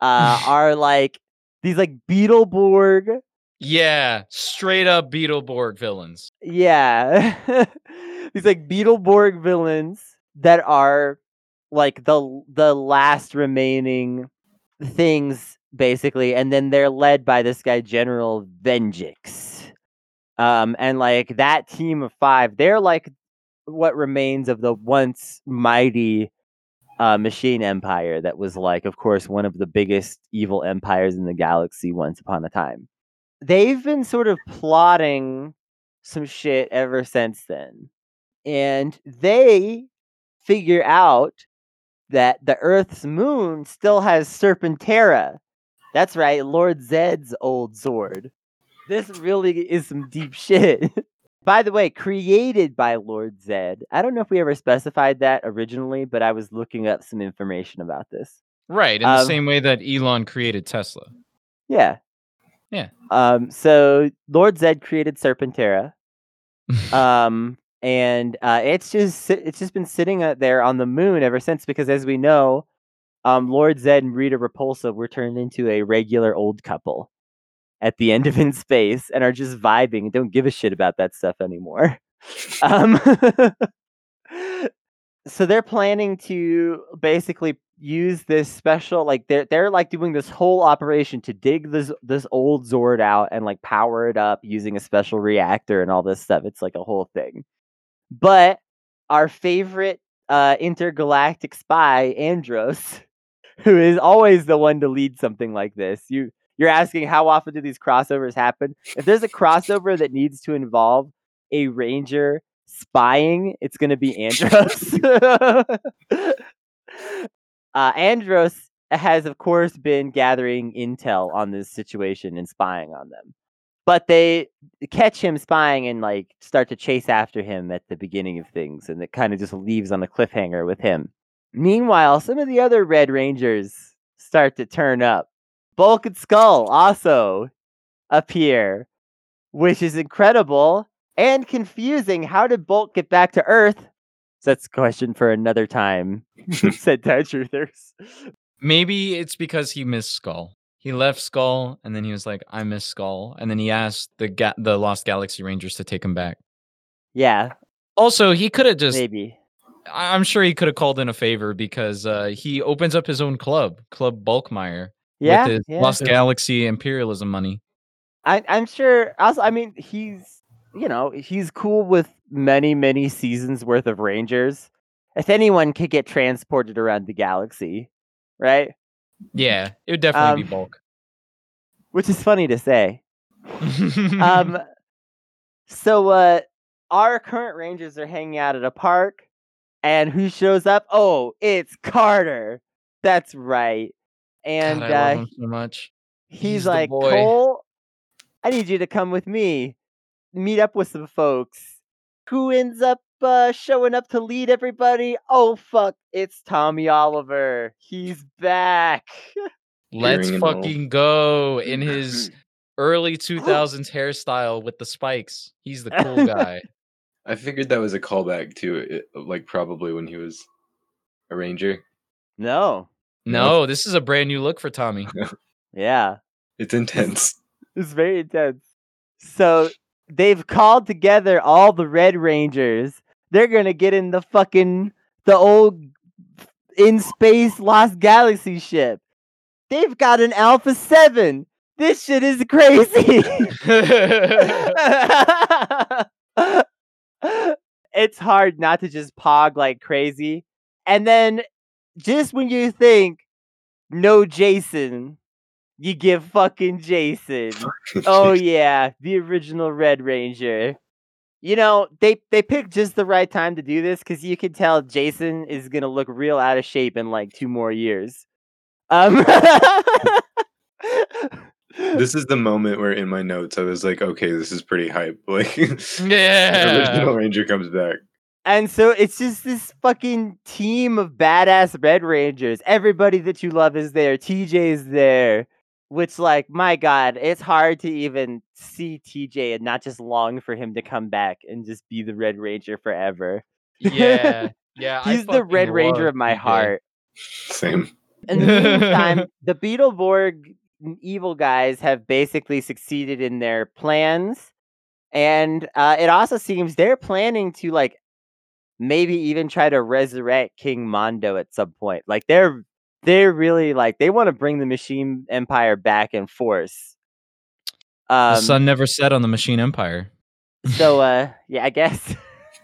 uh, <laughs> are like these like Beetleborg. Yeah, straight up Beetleborg villains. Yeah, <laughs> these like Beetleborg villains that are like the the last remaining things basically, and then they're led by this guy General Venjix. Um, and like that team of five, they're like what remains of the once mighty uh, machine empire that was like, of course, one of the biggest evil empires in the galaxy once upon a time. They've been sort of plotting some shit ever since then. And they figure out that the Earth's moon still has Serpentera. That's right, Lord Zedd's old Zord. This really is some deep <laughs> shit. By the way, created by Lord Zedd. I don't know if we ever specified that originally, but I was looking up some information about this. Right, in Um, the same way that Elon created Tesla. Yeah. Yeah. Um, so Lord Zedd created Serpentera. <laughs> um, and uh, it's just it's just been sitting out there on the moon ever since because as we know, um, Lord Zedd and Rita Repulsa were turned into a regular old couple at the end of In Space and are just vibing and don't give a shit about that stuff anymore. <laughs> Um, so they're planning to basically use this special like they're they're like doing this whole operation to dig this this old Zord out and like power it up using a special reactor and all this stuff. It's like a whole thing. But our favorite uh intergalactic spy, Andros, <laughs> who is always the one to lead something like this. You you're asking how often do these crossovers happen? If there's a crossover that needs to involve a ranger spying, it's going to be Andros. <laughs> <laughs> uh, Andros has, of course, been gathering intel on this situation and spying on them. But they catch him spying and like start to chase after him at the beginning of things, and it kind of just leaves on a cliffhanger with him. Meanwhile, some of the other Red Rangers start to turn up. Bulk and Skull also appear, which is incredible and confusing. How did Bulk get back to Earth? So that's a question for another time, <laughs> Sentai Truthers. Maybe it's because he missed Skull. He left Skull, and then he was like, "I miss Skull," and then he asked the ga- the Lost Galaxy Rangers to take him back. Yeah, Also, he could have just. maybe. I- I'm sure he could have called in a favor because uh, he opens up his own club, Club Bulkmeier, Yeah, with his yeah. Lost Galaxy imperialism money. I, I'm sure. Also, I mean, he's you know he's cool with many many seasons worth of Rangers. If anyone could get transported around the galaxy, right? Yeah, it would definitely be Um, Bulk. Which is funny to say. um <laughs> so uh our current rangers are hanging out at a park and who shows up oh it's carter that's right and God, I love uh him so much. he's, he's like cole i need you to come with me meet up with some folks who ends up uh showing up to lead everybody oh fuck it's tommy oliver he's back <laughs> Let's Hearing and all. fucking go in his <clears throat> early 2000s hairstyle with the spikes. He's the cool <laughs> guy. I figured that was a callback to it, like probably when he was a ranger. no No, this is a brand new look for Tommy. <laughs> yeah It's intense. <laughs> It's very intense. So they've called together all the Red Rangers. They're gonna get in the fucking the old in space Lost Galaxy ship. They've got an Alpha Seven. This shit is crazy. <laughs> it's hard not to just pog like crazy. And then just when you think no Jason, you give fucking Jason. <laughs> Oh yeah, the original Red Ranger. You know, they they picked just the right time to do this because you could tell Jason is gonna look real out of shape in like two more years. Um, <laughs> This is the moment where in my notes I was like, okay, this is pretty hype. <laughs> Like the Yeah. original Ranger comes back. And so it's just this fucking team of badass Red Rangers. Everybody that you love is there. TJ's there. Which, like, my God, it's hard to even see TJ and not just long for him to come back and just be the Red Ranger forever. Yeah. <laughs> Yeah. I He's the Red Ranger of my TJ. heart. Same. In the meantime, <laughs> the Beetleborg evil guys have basically succeeded in their plans, and uh, it also seems they're planning to like maybe even try to resurrect King Mondo at some point. Like they're they're really like they want to bring the Machine Empire back in force. Um, the sun never set on the Machine Empire. so <laughs> uh, yeah, I guess.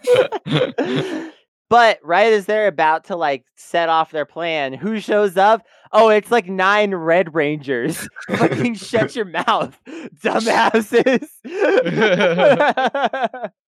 <laughs> But right as they're about to like set off their plan, who shows up? Oh, it's like nine Red Rangers. <laughs> Fucking shut your mouth, dumbasses.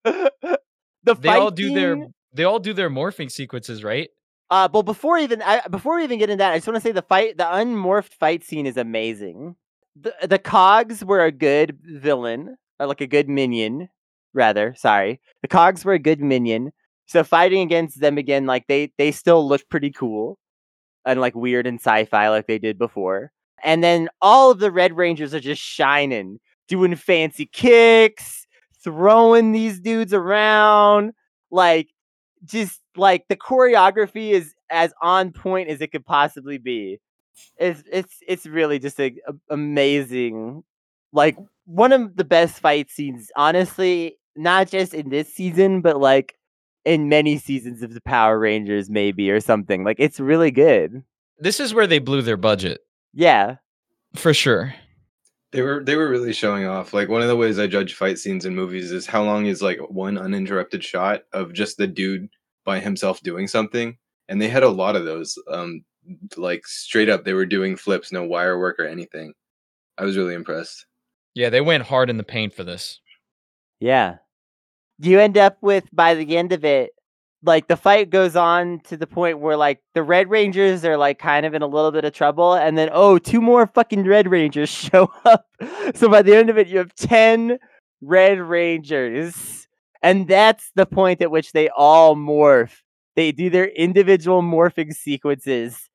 the they all do their they all do their morphing sequences, right? Uh, but before even I, before we even get into that, I just want to say the fight, the unmorphed fight scene is amazing. The the Cogs were a good villain, or like a good minion, rather. Sorry, the Cogs were a good minion. So fighting against them again, like they they still look pretty cool, and like weird and sci-fi like they did before. And then all of the Red Rangers are just shining, doing fancy kicks, throwing these dudes around, like just like the choreography is as on point as it could possibly be. It's it's it's really just a, a- amazing, like one of the best fight scenes. Honestly, not just in this season, but like in many seasons of the Power Rangers, maybe or something. Like it's really good. This is where they blew their budget Yeah, for sure. They were they were really showing off. Like one of the ways I judge fight scenes in movies is how long is like one uninterrupted shot of just the dude by himself doing something. And they had a lot of those. Um like straight up they were doing flips, no wire work or anything. I was really impressed. Yeah, they went hard in the paint for this. yeah. You end up with by the end of it, like the fight goes on to the point where like the Red Rangers are like kind of in a little bit of trouble, and then oh, two more fucking Red Rangers <laughs> show up. So by the end of it, you have ten Red Rangers, and that's the point at which they all morph. They do their individual morphing sequences.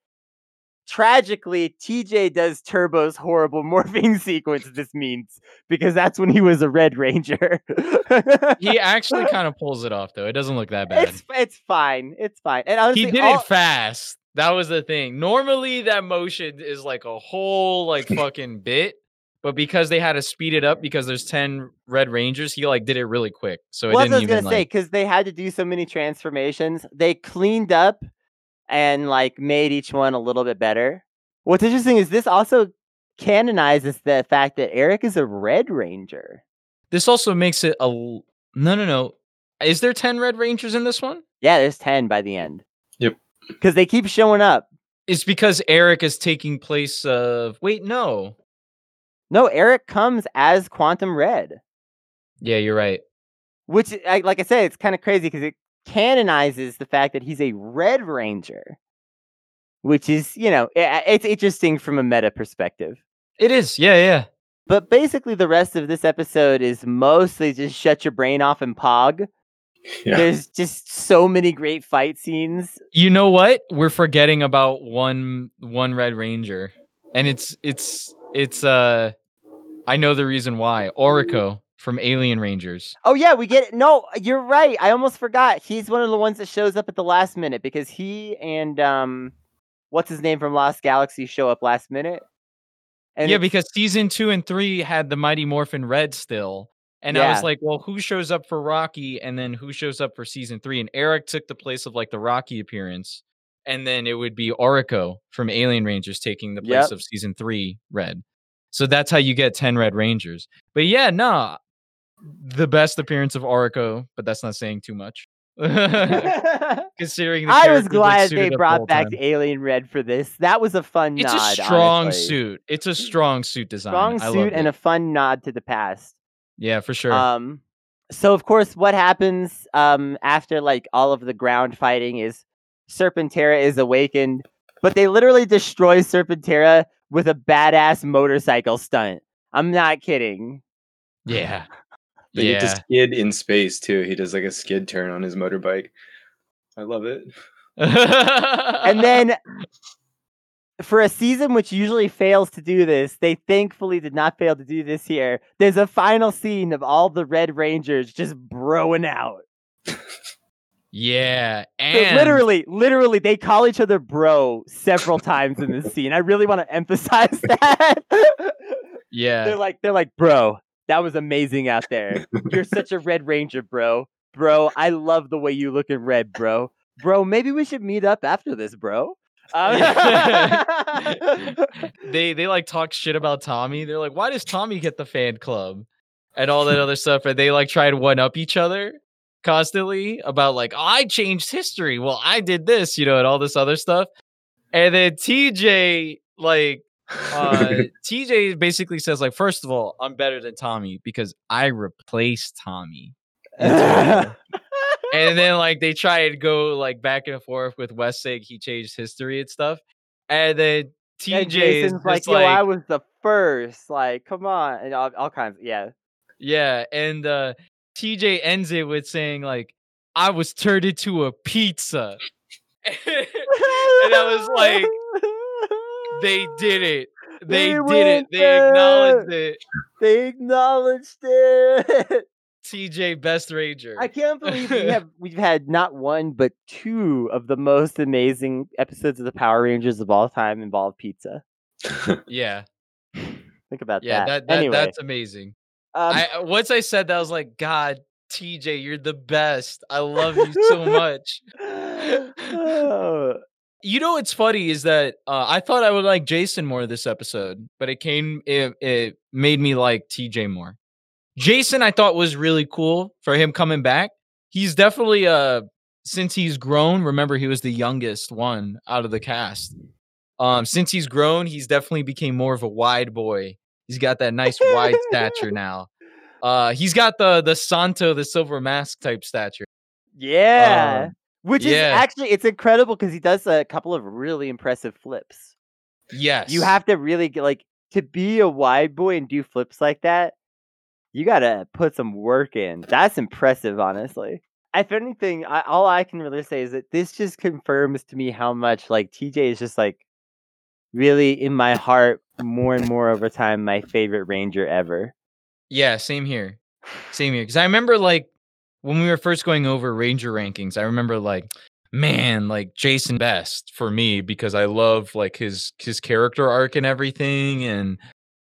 Tragically, TJ does Turbo's horrible <laughs> morphing sequence. This means because that's when he was a Red Ranger. He actually <laughs> kind of pulls it off though. It doesn't look that bad. It's it's fine. It's fine. And honestly, he did all- it fast. That was the thing. Normally that motion is like a whole like fucking bit, but because they had to speed it up because there's 10 red rangers, he like did it really quick. So it Well, that's didn't I was even gonna say like because they had to do so many transformations. They cleaned up and like made each one a little bit better. What's interesting is this also canonizes the fact that Eric is a Red Ranger. This also makes it a No, no, no. Is there 10 red rangers in this one? Yeah, there's ten by the end. Yep. Because they keep showing up. It's because Eric is taking place of Wait, no. No, Eric comes as Quantum Red. Yeah, you're right. which I, like I said, it's kind of crazy because it canonizes the fact that he's a Red Ranger, which is you know i- it's interesting from a meta perspective. It is. Yeah, yeah. But basically, the rest of this episode is mostly just shut your brain off and pog. Yeah. There's just so many great fight scenes. You know what? We're forgetting about one one red ranger. And it's it's it's uh I know the reason why. Aurico from Alien Rangers. Oh yeah, we get it. No, you're right. I almost forgot. He's one of the ones that shows up at the last minute because he and um, what's his name from Lost Galaxy show up last minute. yeah, because season two and three had the Mighty Morphin Red still. And I was like, well, who shows up for Rocky and then who shows up for season three? And Eric took the place of like the Rocky appearance. And then it would be Aurico from Alien Rangers taking the place Yep. of season three Red. So that's how you get 10 Red Rangers. But yeah, nah. The best appearance of Aurico, but that's not saying too much. <laughs> <laughs> Considering the I was glad they up the brought back time. Alien Red for this. That was a fun It's nod. a strong honestly. suit. It's a <clears throat> strong suit design. Strong suit and it. a fun nod to the past. yeah, for sure. Um, so of course, what happens um after like all of the ground fighting is Serpentera is awakened, but they literally destroy Serpentera with a badass motorcycle stunt. I'm not kidding. Yeah. They get to yeah. skid in space too. He does like a skid turn on his motorbike. I love it. And then <laughs> for a season which usually fails to do this, they thankfully did not fail to do this here. There's a final scene of all the Red Rangers just broing out. Yeah. And literally, literally, they call each other bro several times in this scene. I really want to emphasize <laughs> that. yeah. they're like, they're like, bro, that was amazing out there. You're such a Red Ranger, bro. Bro, I love the way you look in red, bro. Bro, maybe we should meet up after this, bro. <laughs> Um, <laughs> they they like talk shit about Tommy. They're like, why does Tommy get the fan club? And all that other stuff. And they like try to one up each other constantly about like, oh, I changed history. Well, I did this, you know, and all this other stuff. And then TJ like uh <laughs> TJ basically says like, first of all, I'm better than Tommy because I replaced Tommy. <laughs> and then like they try and go like back and forth with Wes saying he changed history and stuff. And then TJ and is Jason's like, like, yo, I was the first. Like, come on. And all, all kinds. Yeah. yeah, and uh TJ ends it with saying like, I was turned into a pizza. and I was like, they did it. They, They did it. They acknowledged it. they acknowledged it. <laughs> TJ Best Ranger. I can't <laughs> believe we have we've had not one but two of the most amazing episodes of the Power Rangers of all time involve pizza. yeah, <laughs> Think about yeah, that. that, that anyway, that's amazing. Um, I uh, once I said that, I was like, God, TJ, you're the best. I love you so <laughs> much. oh, You know what's funny is that uh, I thought I would like Jason more this episode, but it came it, it made me like TJ more. Jason I thought was really cool for him coming back. He's definitely uh since he's grown, remember he was the youngest one out of the cast. Um since he's grown, he's definitely became more of a wide boy. He's got that nice wide stature <laughs> now. Uh he's got the the Santo the silver mask type stature. yeah. Um, Which is yeah. actually it's incredible because he does a couple of really impressive flips. Yes. You have to really get like to be a wide boy and do flips like that. You gotta put some work in. That's impressive, honestly. If anything, I, all I can really say is that this just confirms to me how much like TJ is just like really in my heart more and more over time my favorite ranger ever. Yeah, same here. Same here. Because I remember like when we were first going over Ranger rankings, I remember like, man, like Jason Best for me because I love like his his character arc and everything, and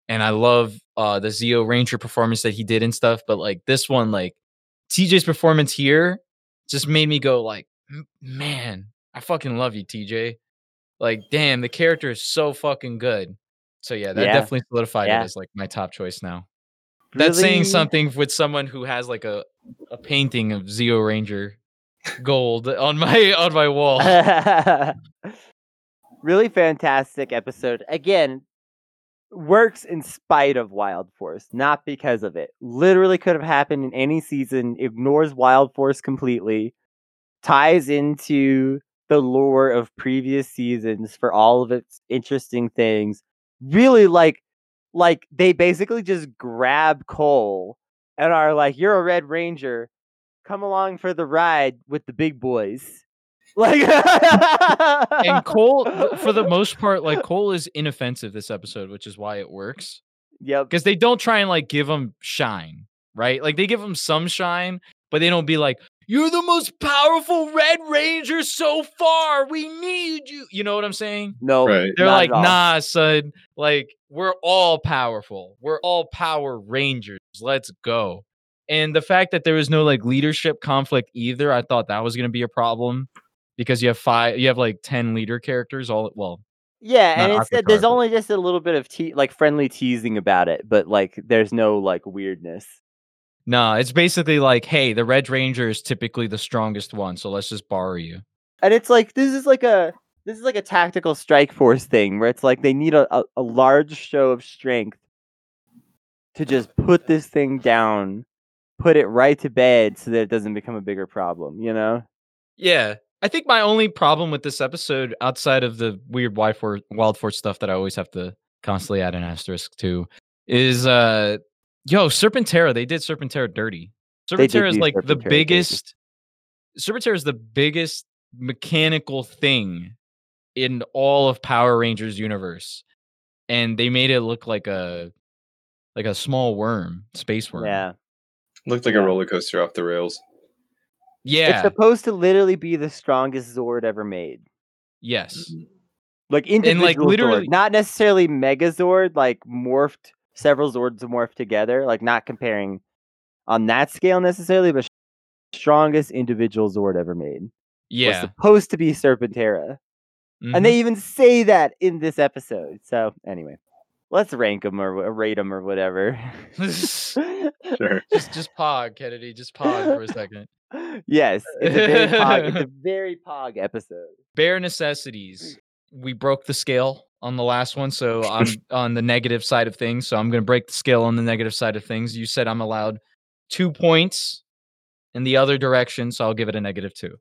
and I love uh the Zeo Ranger performance that he did and stuff. But like this one, like TJ's performance here just made me go like, man, I fucking love you, TJ. Like, damn, the character is so fucking good. So yeah, that Yeah. definitely solidified Yeah. it as like my top choice now. That's saying something with someone who has like a, a painting of Zeo Ranger gold on my <laughs> on my wall. <laughs> really fantastic episode. Again, works in spite of Wild Force, not because of it. Literally could have happened in any season, ignores Wild Force completely, ties into the lore of previous seasons for all of its interesting things. Really like like they basically just grab Cole and are like, You're a Red Ranger. Come along for the ride with the big boys. <laughs> Like and Cole, for the <laughs> most part, like Cole is inoffensive this episode, which is why it works. Yep. Because they don't try and like give him shine, right? Like they give him some shine, but they don't be like, "You're the most powerful Red Ranger so far. We need you." You know what I'm saying? No, Right. They're like, "Nah, son. Like we're all powerful. We're all Power Rangers. Let's go." And the fact that there was no like leadership conflict either, I thought that was going to be a problem because you have five, you have like ten leader characters all well. Yeah, Not and Aqua instead there's only just a little bit of te- like friendly teasing about it, but like there's no like weirdness. No, it's basically like, hey, the Red Ranger is typically the strongest one, so let's just borrow you. And it's like this is like a this is like a tactical strike force thing where it's like they need a, a, a large show of strength to just put this thing down put it right to bed so that it doesn't become a bigger problem, you know? Yeah. I think my only problem with this episode, outside of the weird Wild Force, Wild Force stuff that I always have to constantly add an asterisk to, is uh, yo, Serpentera. They did Serpentera dirty. Serpentera is do like the Serpentera dirty. biggest. Serpentera is the biggest mechanical thing in all of Power Rangers universe, and they made it look like a like a small worm, space worm. Yeah. Looked like Yeah. a roller coaster off the rails. Yeah. It's supposed to literally be the strongest Zord ever made. yes. Mm-hmm. Like individual literally- Zord, not necessarily Megazord, like morphed several Zords morphed together. Like not comparing on that scale necessarily, but strongest individual Zord ever made. Was Yeah. supposed to be Serpentera, Mhm. and they even say that in this episode. So anyway, let's rank them or rate them or whatever. Sure. <laughs> <laughs> just just pog, Kennedy. Just pog for a second. yes, it's a very pog. It's a <laughs> very pog episode. Bare necessities. We broke the scale on the last one, so <laughs> I'm on the negative side of things. So I'm going to break the scale on the negative side of things. You said I'm allowed two points in the other direction, so I'll give it a negative two.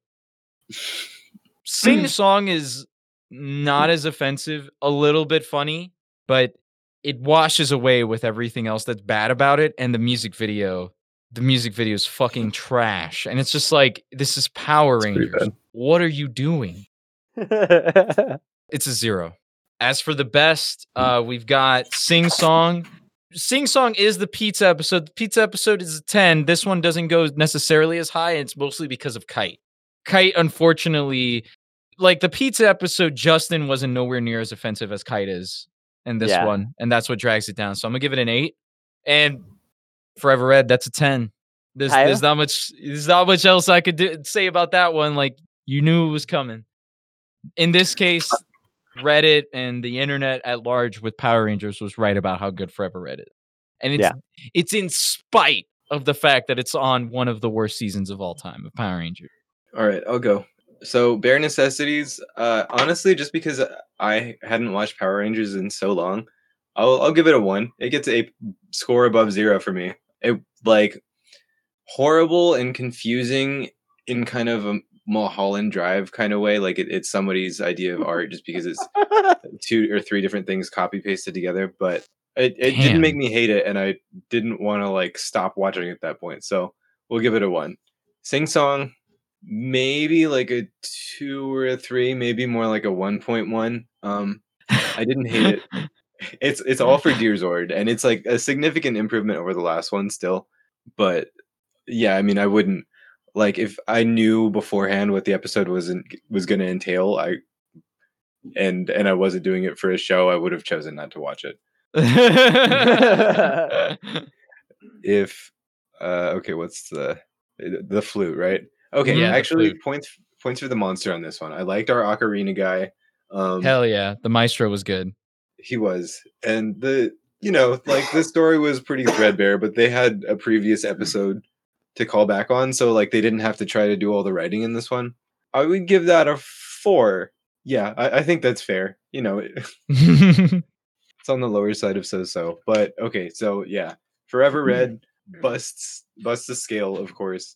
Sing <clears throat> song is not as offensive, a little bit funny, but it washes away with everything else that's bad about it. And the music video, the music video is fucking <laughs> trash. And it's just like, this is Power Rangers. What are you doing? <laughs> It's a zero. As for the best, uh, we've got Sing Song. Sing Song is the pizza episode. The pizza episode is a 10. This one doesn't go necessarily as high. It's mostly because of Kite. Kite, unfortunately, like the pizza episode, Justin wasn't nowhere near as offensive as Kite is in this Yeah. one. And that's what drags it down. So I'm going to give it an eight. And Forever Red, that's a 10. There's, Kyle? there's not much there's not much else I could do, say about that one. Like you knew it was coming. In this case, Reddit and the internet at large with Power Rangers was right about how good Forever Red is. And it's Yeah. it's in spite of the fact that it's on one of the worst seasons of all time of Power Rangers. All right, I'll go. So, bare necessities. Uh, honestly, just because I hadn't watched Power Rangers in so long, I'll I'll give it a one. It gets a score above zero for me. It like horrible and confusing in kind of a Mulholland Drive kind of way. Like it, it's somebody's idea of art, just because it's <laughs> two or three different things copy pasted together. But it, it didn't make me hate it, and I didn't want to like stop watching at that point. So we'll give it a one. Sing song, maybe like a two or a three, maybe more like a one point one. Um, I didn't hate it. <laughs> It's it's all for Deer Zord, and it's like a significant improvement over the last one still. But yeah, I mean, I wouldn't like if I knew beforehand what the episode was in, was going to entail. I and and I wasn't doing it for a show. I would have chosen not to watch it. <laughs> If uh, okay, what's the the flute, right? Okay. Yeah, actually, points points for the monster on this one. I liked our ocarina guy. Um, Hell yeah, the maestro was good. he was and the you know like the story was pretty threadbare but they had a previous episode to call back on so like they didn't have to try to do all the writing in this one. I would give that a four. Yeah i, I think that's fair you know. It- <laughs> <laughs> it's on the lower side of so so but okay so yeah. Forever hmm. red busts busts the scale of course.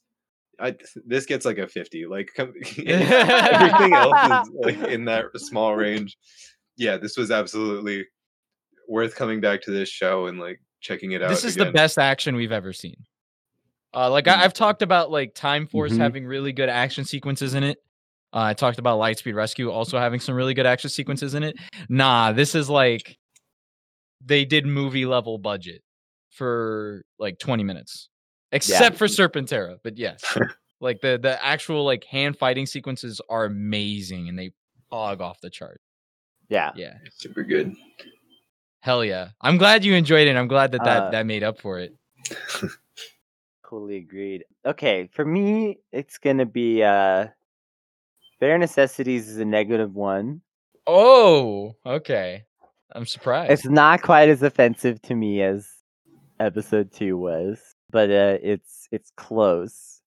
I, this gets like a 50 like com- <laughs> everything else is like in that small range. Yeah, this was absolutely worth coming back to this show and like checking it out. this is the best action we've ever seen. Uh, like I, I've talked about like Time Force Mhm. having really good action sequences in it. Uh, I talked about Lightspeed Rescue also having some really good action sequences in it. Nah, this is like they did movie level budget for like 20 minutes, except for Serpentera. But yes, <laughs> like the the actual like hand fighting sequences are amazing and they hog off the chart. yeah. Yeah, super good. hell yeah! I'm glad you enjoyed it. I'm glad that that Uh, that made up for it. <laughs> Totally agreed. Okay, for me, it's gonna be uh bare necessities is a negative one. Oh, okay. I'm surprised. It's not quite as offensive to me as episode two was, but uh, it's it's close.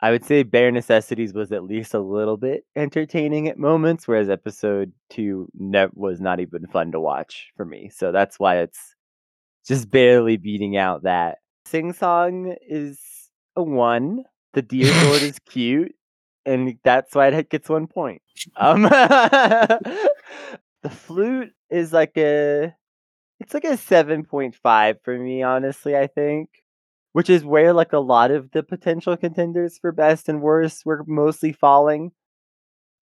I would say bare necessities was at least a little bit entertaining at moments, whereas episode two ne- was not even fun to watch for me. So that's why it's just barely beating out that. Sing Song is a one. The Deer <laughs> Zord is cute, and that's why it gets one point. Um, <laughs> the flute is like a, it's like a seven point five for me, honestly. I think, which is where like a lot of the potential contenders for best and worst were mostly falling,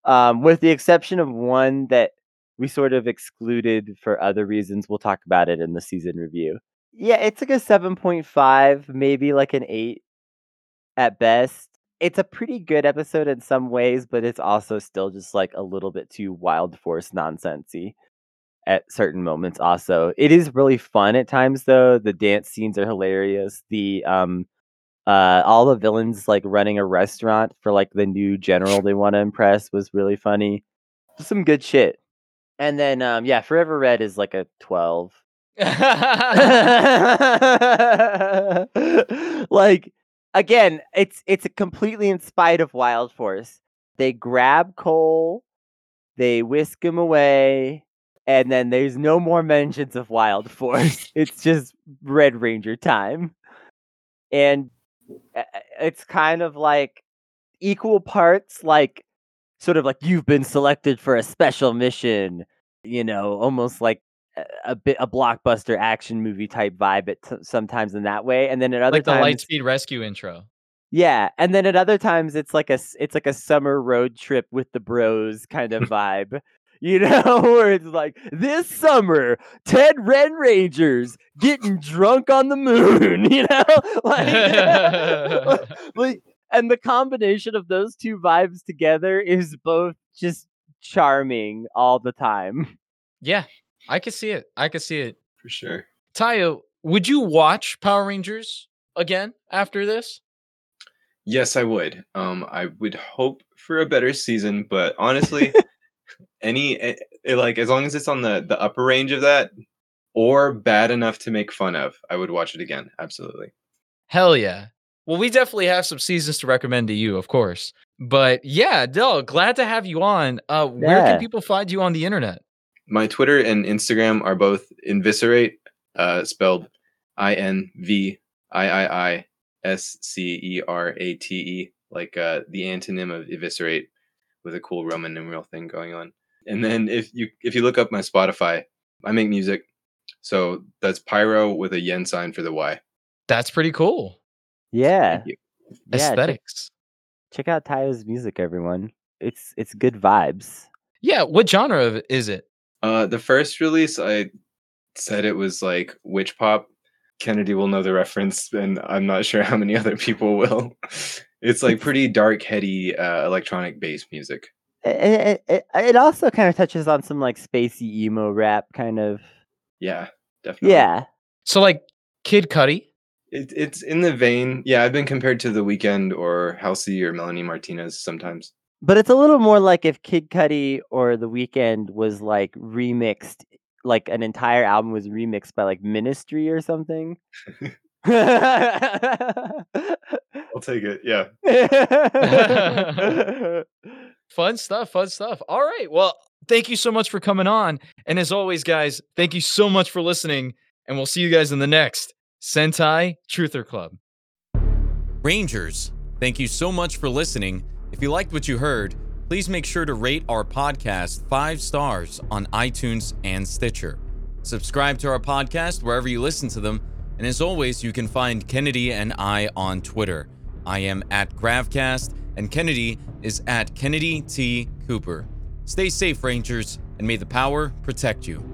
um, with the exception of one that we sort of excluded for other reasons. We'll talk about it in the season review. Yeah, it's like a 7.5, maybe like an 8 at best. It's a pretty good episode in some ways, but it's also still just like a little bit too wild force nonsensey at certain moments also. It is really fun at times though. The dance scenes are hilarious. The um uh all the villains like running a restaurant for like the new general they want to impress was really funny. Some good shit. And then um yeah, Forever Red is like a 12. <laughs> like again, it's it's completely in spite of Wild Force. They grab Cole, they whisk him away, and then there's no more mentions of Wild Force. <laughs> it's just Red Ranger time. And uh, it's kind of like equal parts like sort of like you've been selected for a special mission, you know, almost like a bit a blockbuster action movie type vibe at t- sometimes in that way and then at other like the times Lightspeed Rescue intro. yeah and then at other times it's like a it's like a summer road trip with the bros kind of <laughs> vibe <laughs> you know <laughs> where it's like this summer ted red rangers getting drunk on the moon you know? Like like and the combination of those two vibes together is both just charming all the time. Yeah, I could see it. I could see it. for sure. Tayo, would you watch Power Rangers again after this? Yes, I would. Um, I would hope for a better season, but honestly, <laughs> any eh, eh, like as long as it's on the the upper range of that or bad enough to make fun of, I would watch it again. Absolutely. Hell yeah. Well, we definitely have some seasons to recommend to you, of course. But yeah, Del, glad to have you on. Uh, Where can people find you on the internet? My Twitter and Instagram are both Inviscerate, uh, spelled I N V I I I S C E R A T E, like uh, the antonym of eviscerate, with a cool Roman numeral thing going on. And then if you if you look up my Spotify, I make music, so that's Pyro with a yen sign for the Y. That's pretty cool. yeah Thank you. Yeah, check- Aesthetics. check out Tayo's music everyone it's it's good vibes Yeah, what genre of- is it? Uh, the first release, I said it was like witch pop. Kennedy will know the reference, and I'm not <laughs> sure how many other people will. It's like pretty dark, heady uh, electronic bass music. it, it, it also kind of touches on some like spacey emo rap kind of Yeah, definitely. yeah So like Kid Cudi. it, it's in the vein. Yeah, I've been compared to The Weeknd or Halsey or Melanie Martinez sometimes. But it's a little more like if Kid Cudi or The Weeknd was like remixed like an entire album was remixed by like Ministry or something <laughs> <laughs> I'll take it. Yeah. <laughs> Fun stuff, fun stuff. All right. Well, thank you so much for coming on. And as always, guys, thank you so much for listening. And we'll see you guys in the next Sentai Truther Club. Rangers, thank you so much for listening. If you liked what you heard, please make sure to rate our podcast five stars on iTunes and Stitcher. Subscribe to our podcast wherever you listen to them. And as always, you can find Kennedy and I on Twitter. I am at Gravcast, and Kennedy is at Kennedy T. Cooper. Stay safe, Rangers, and may the power protect you.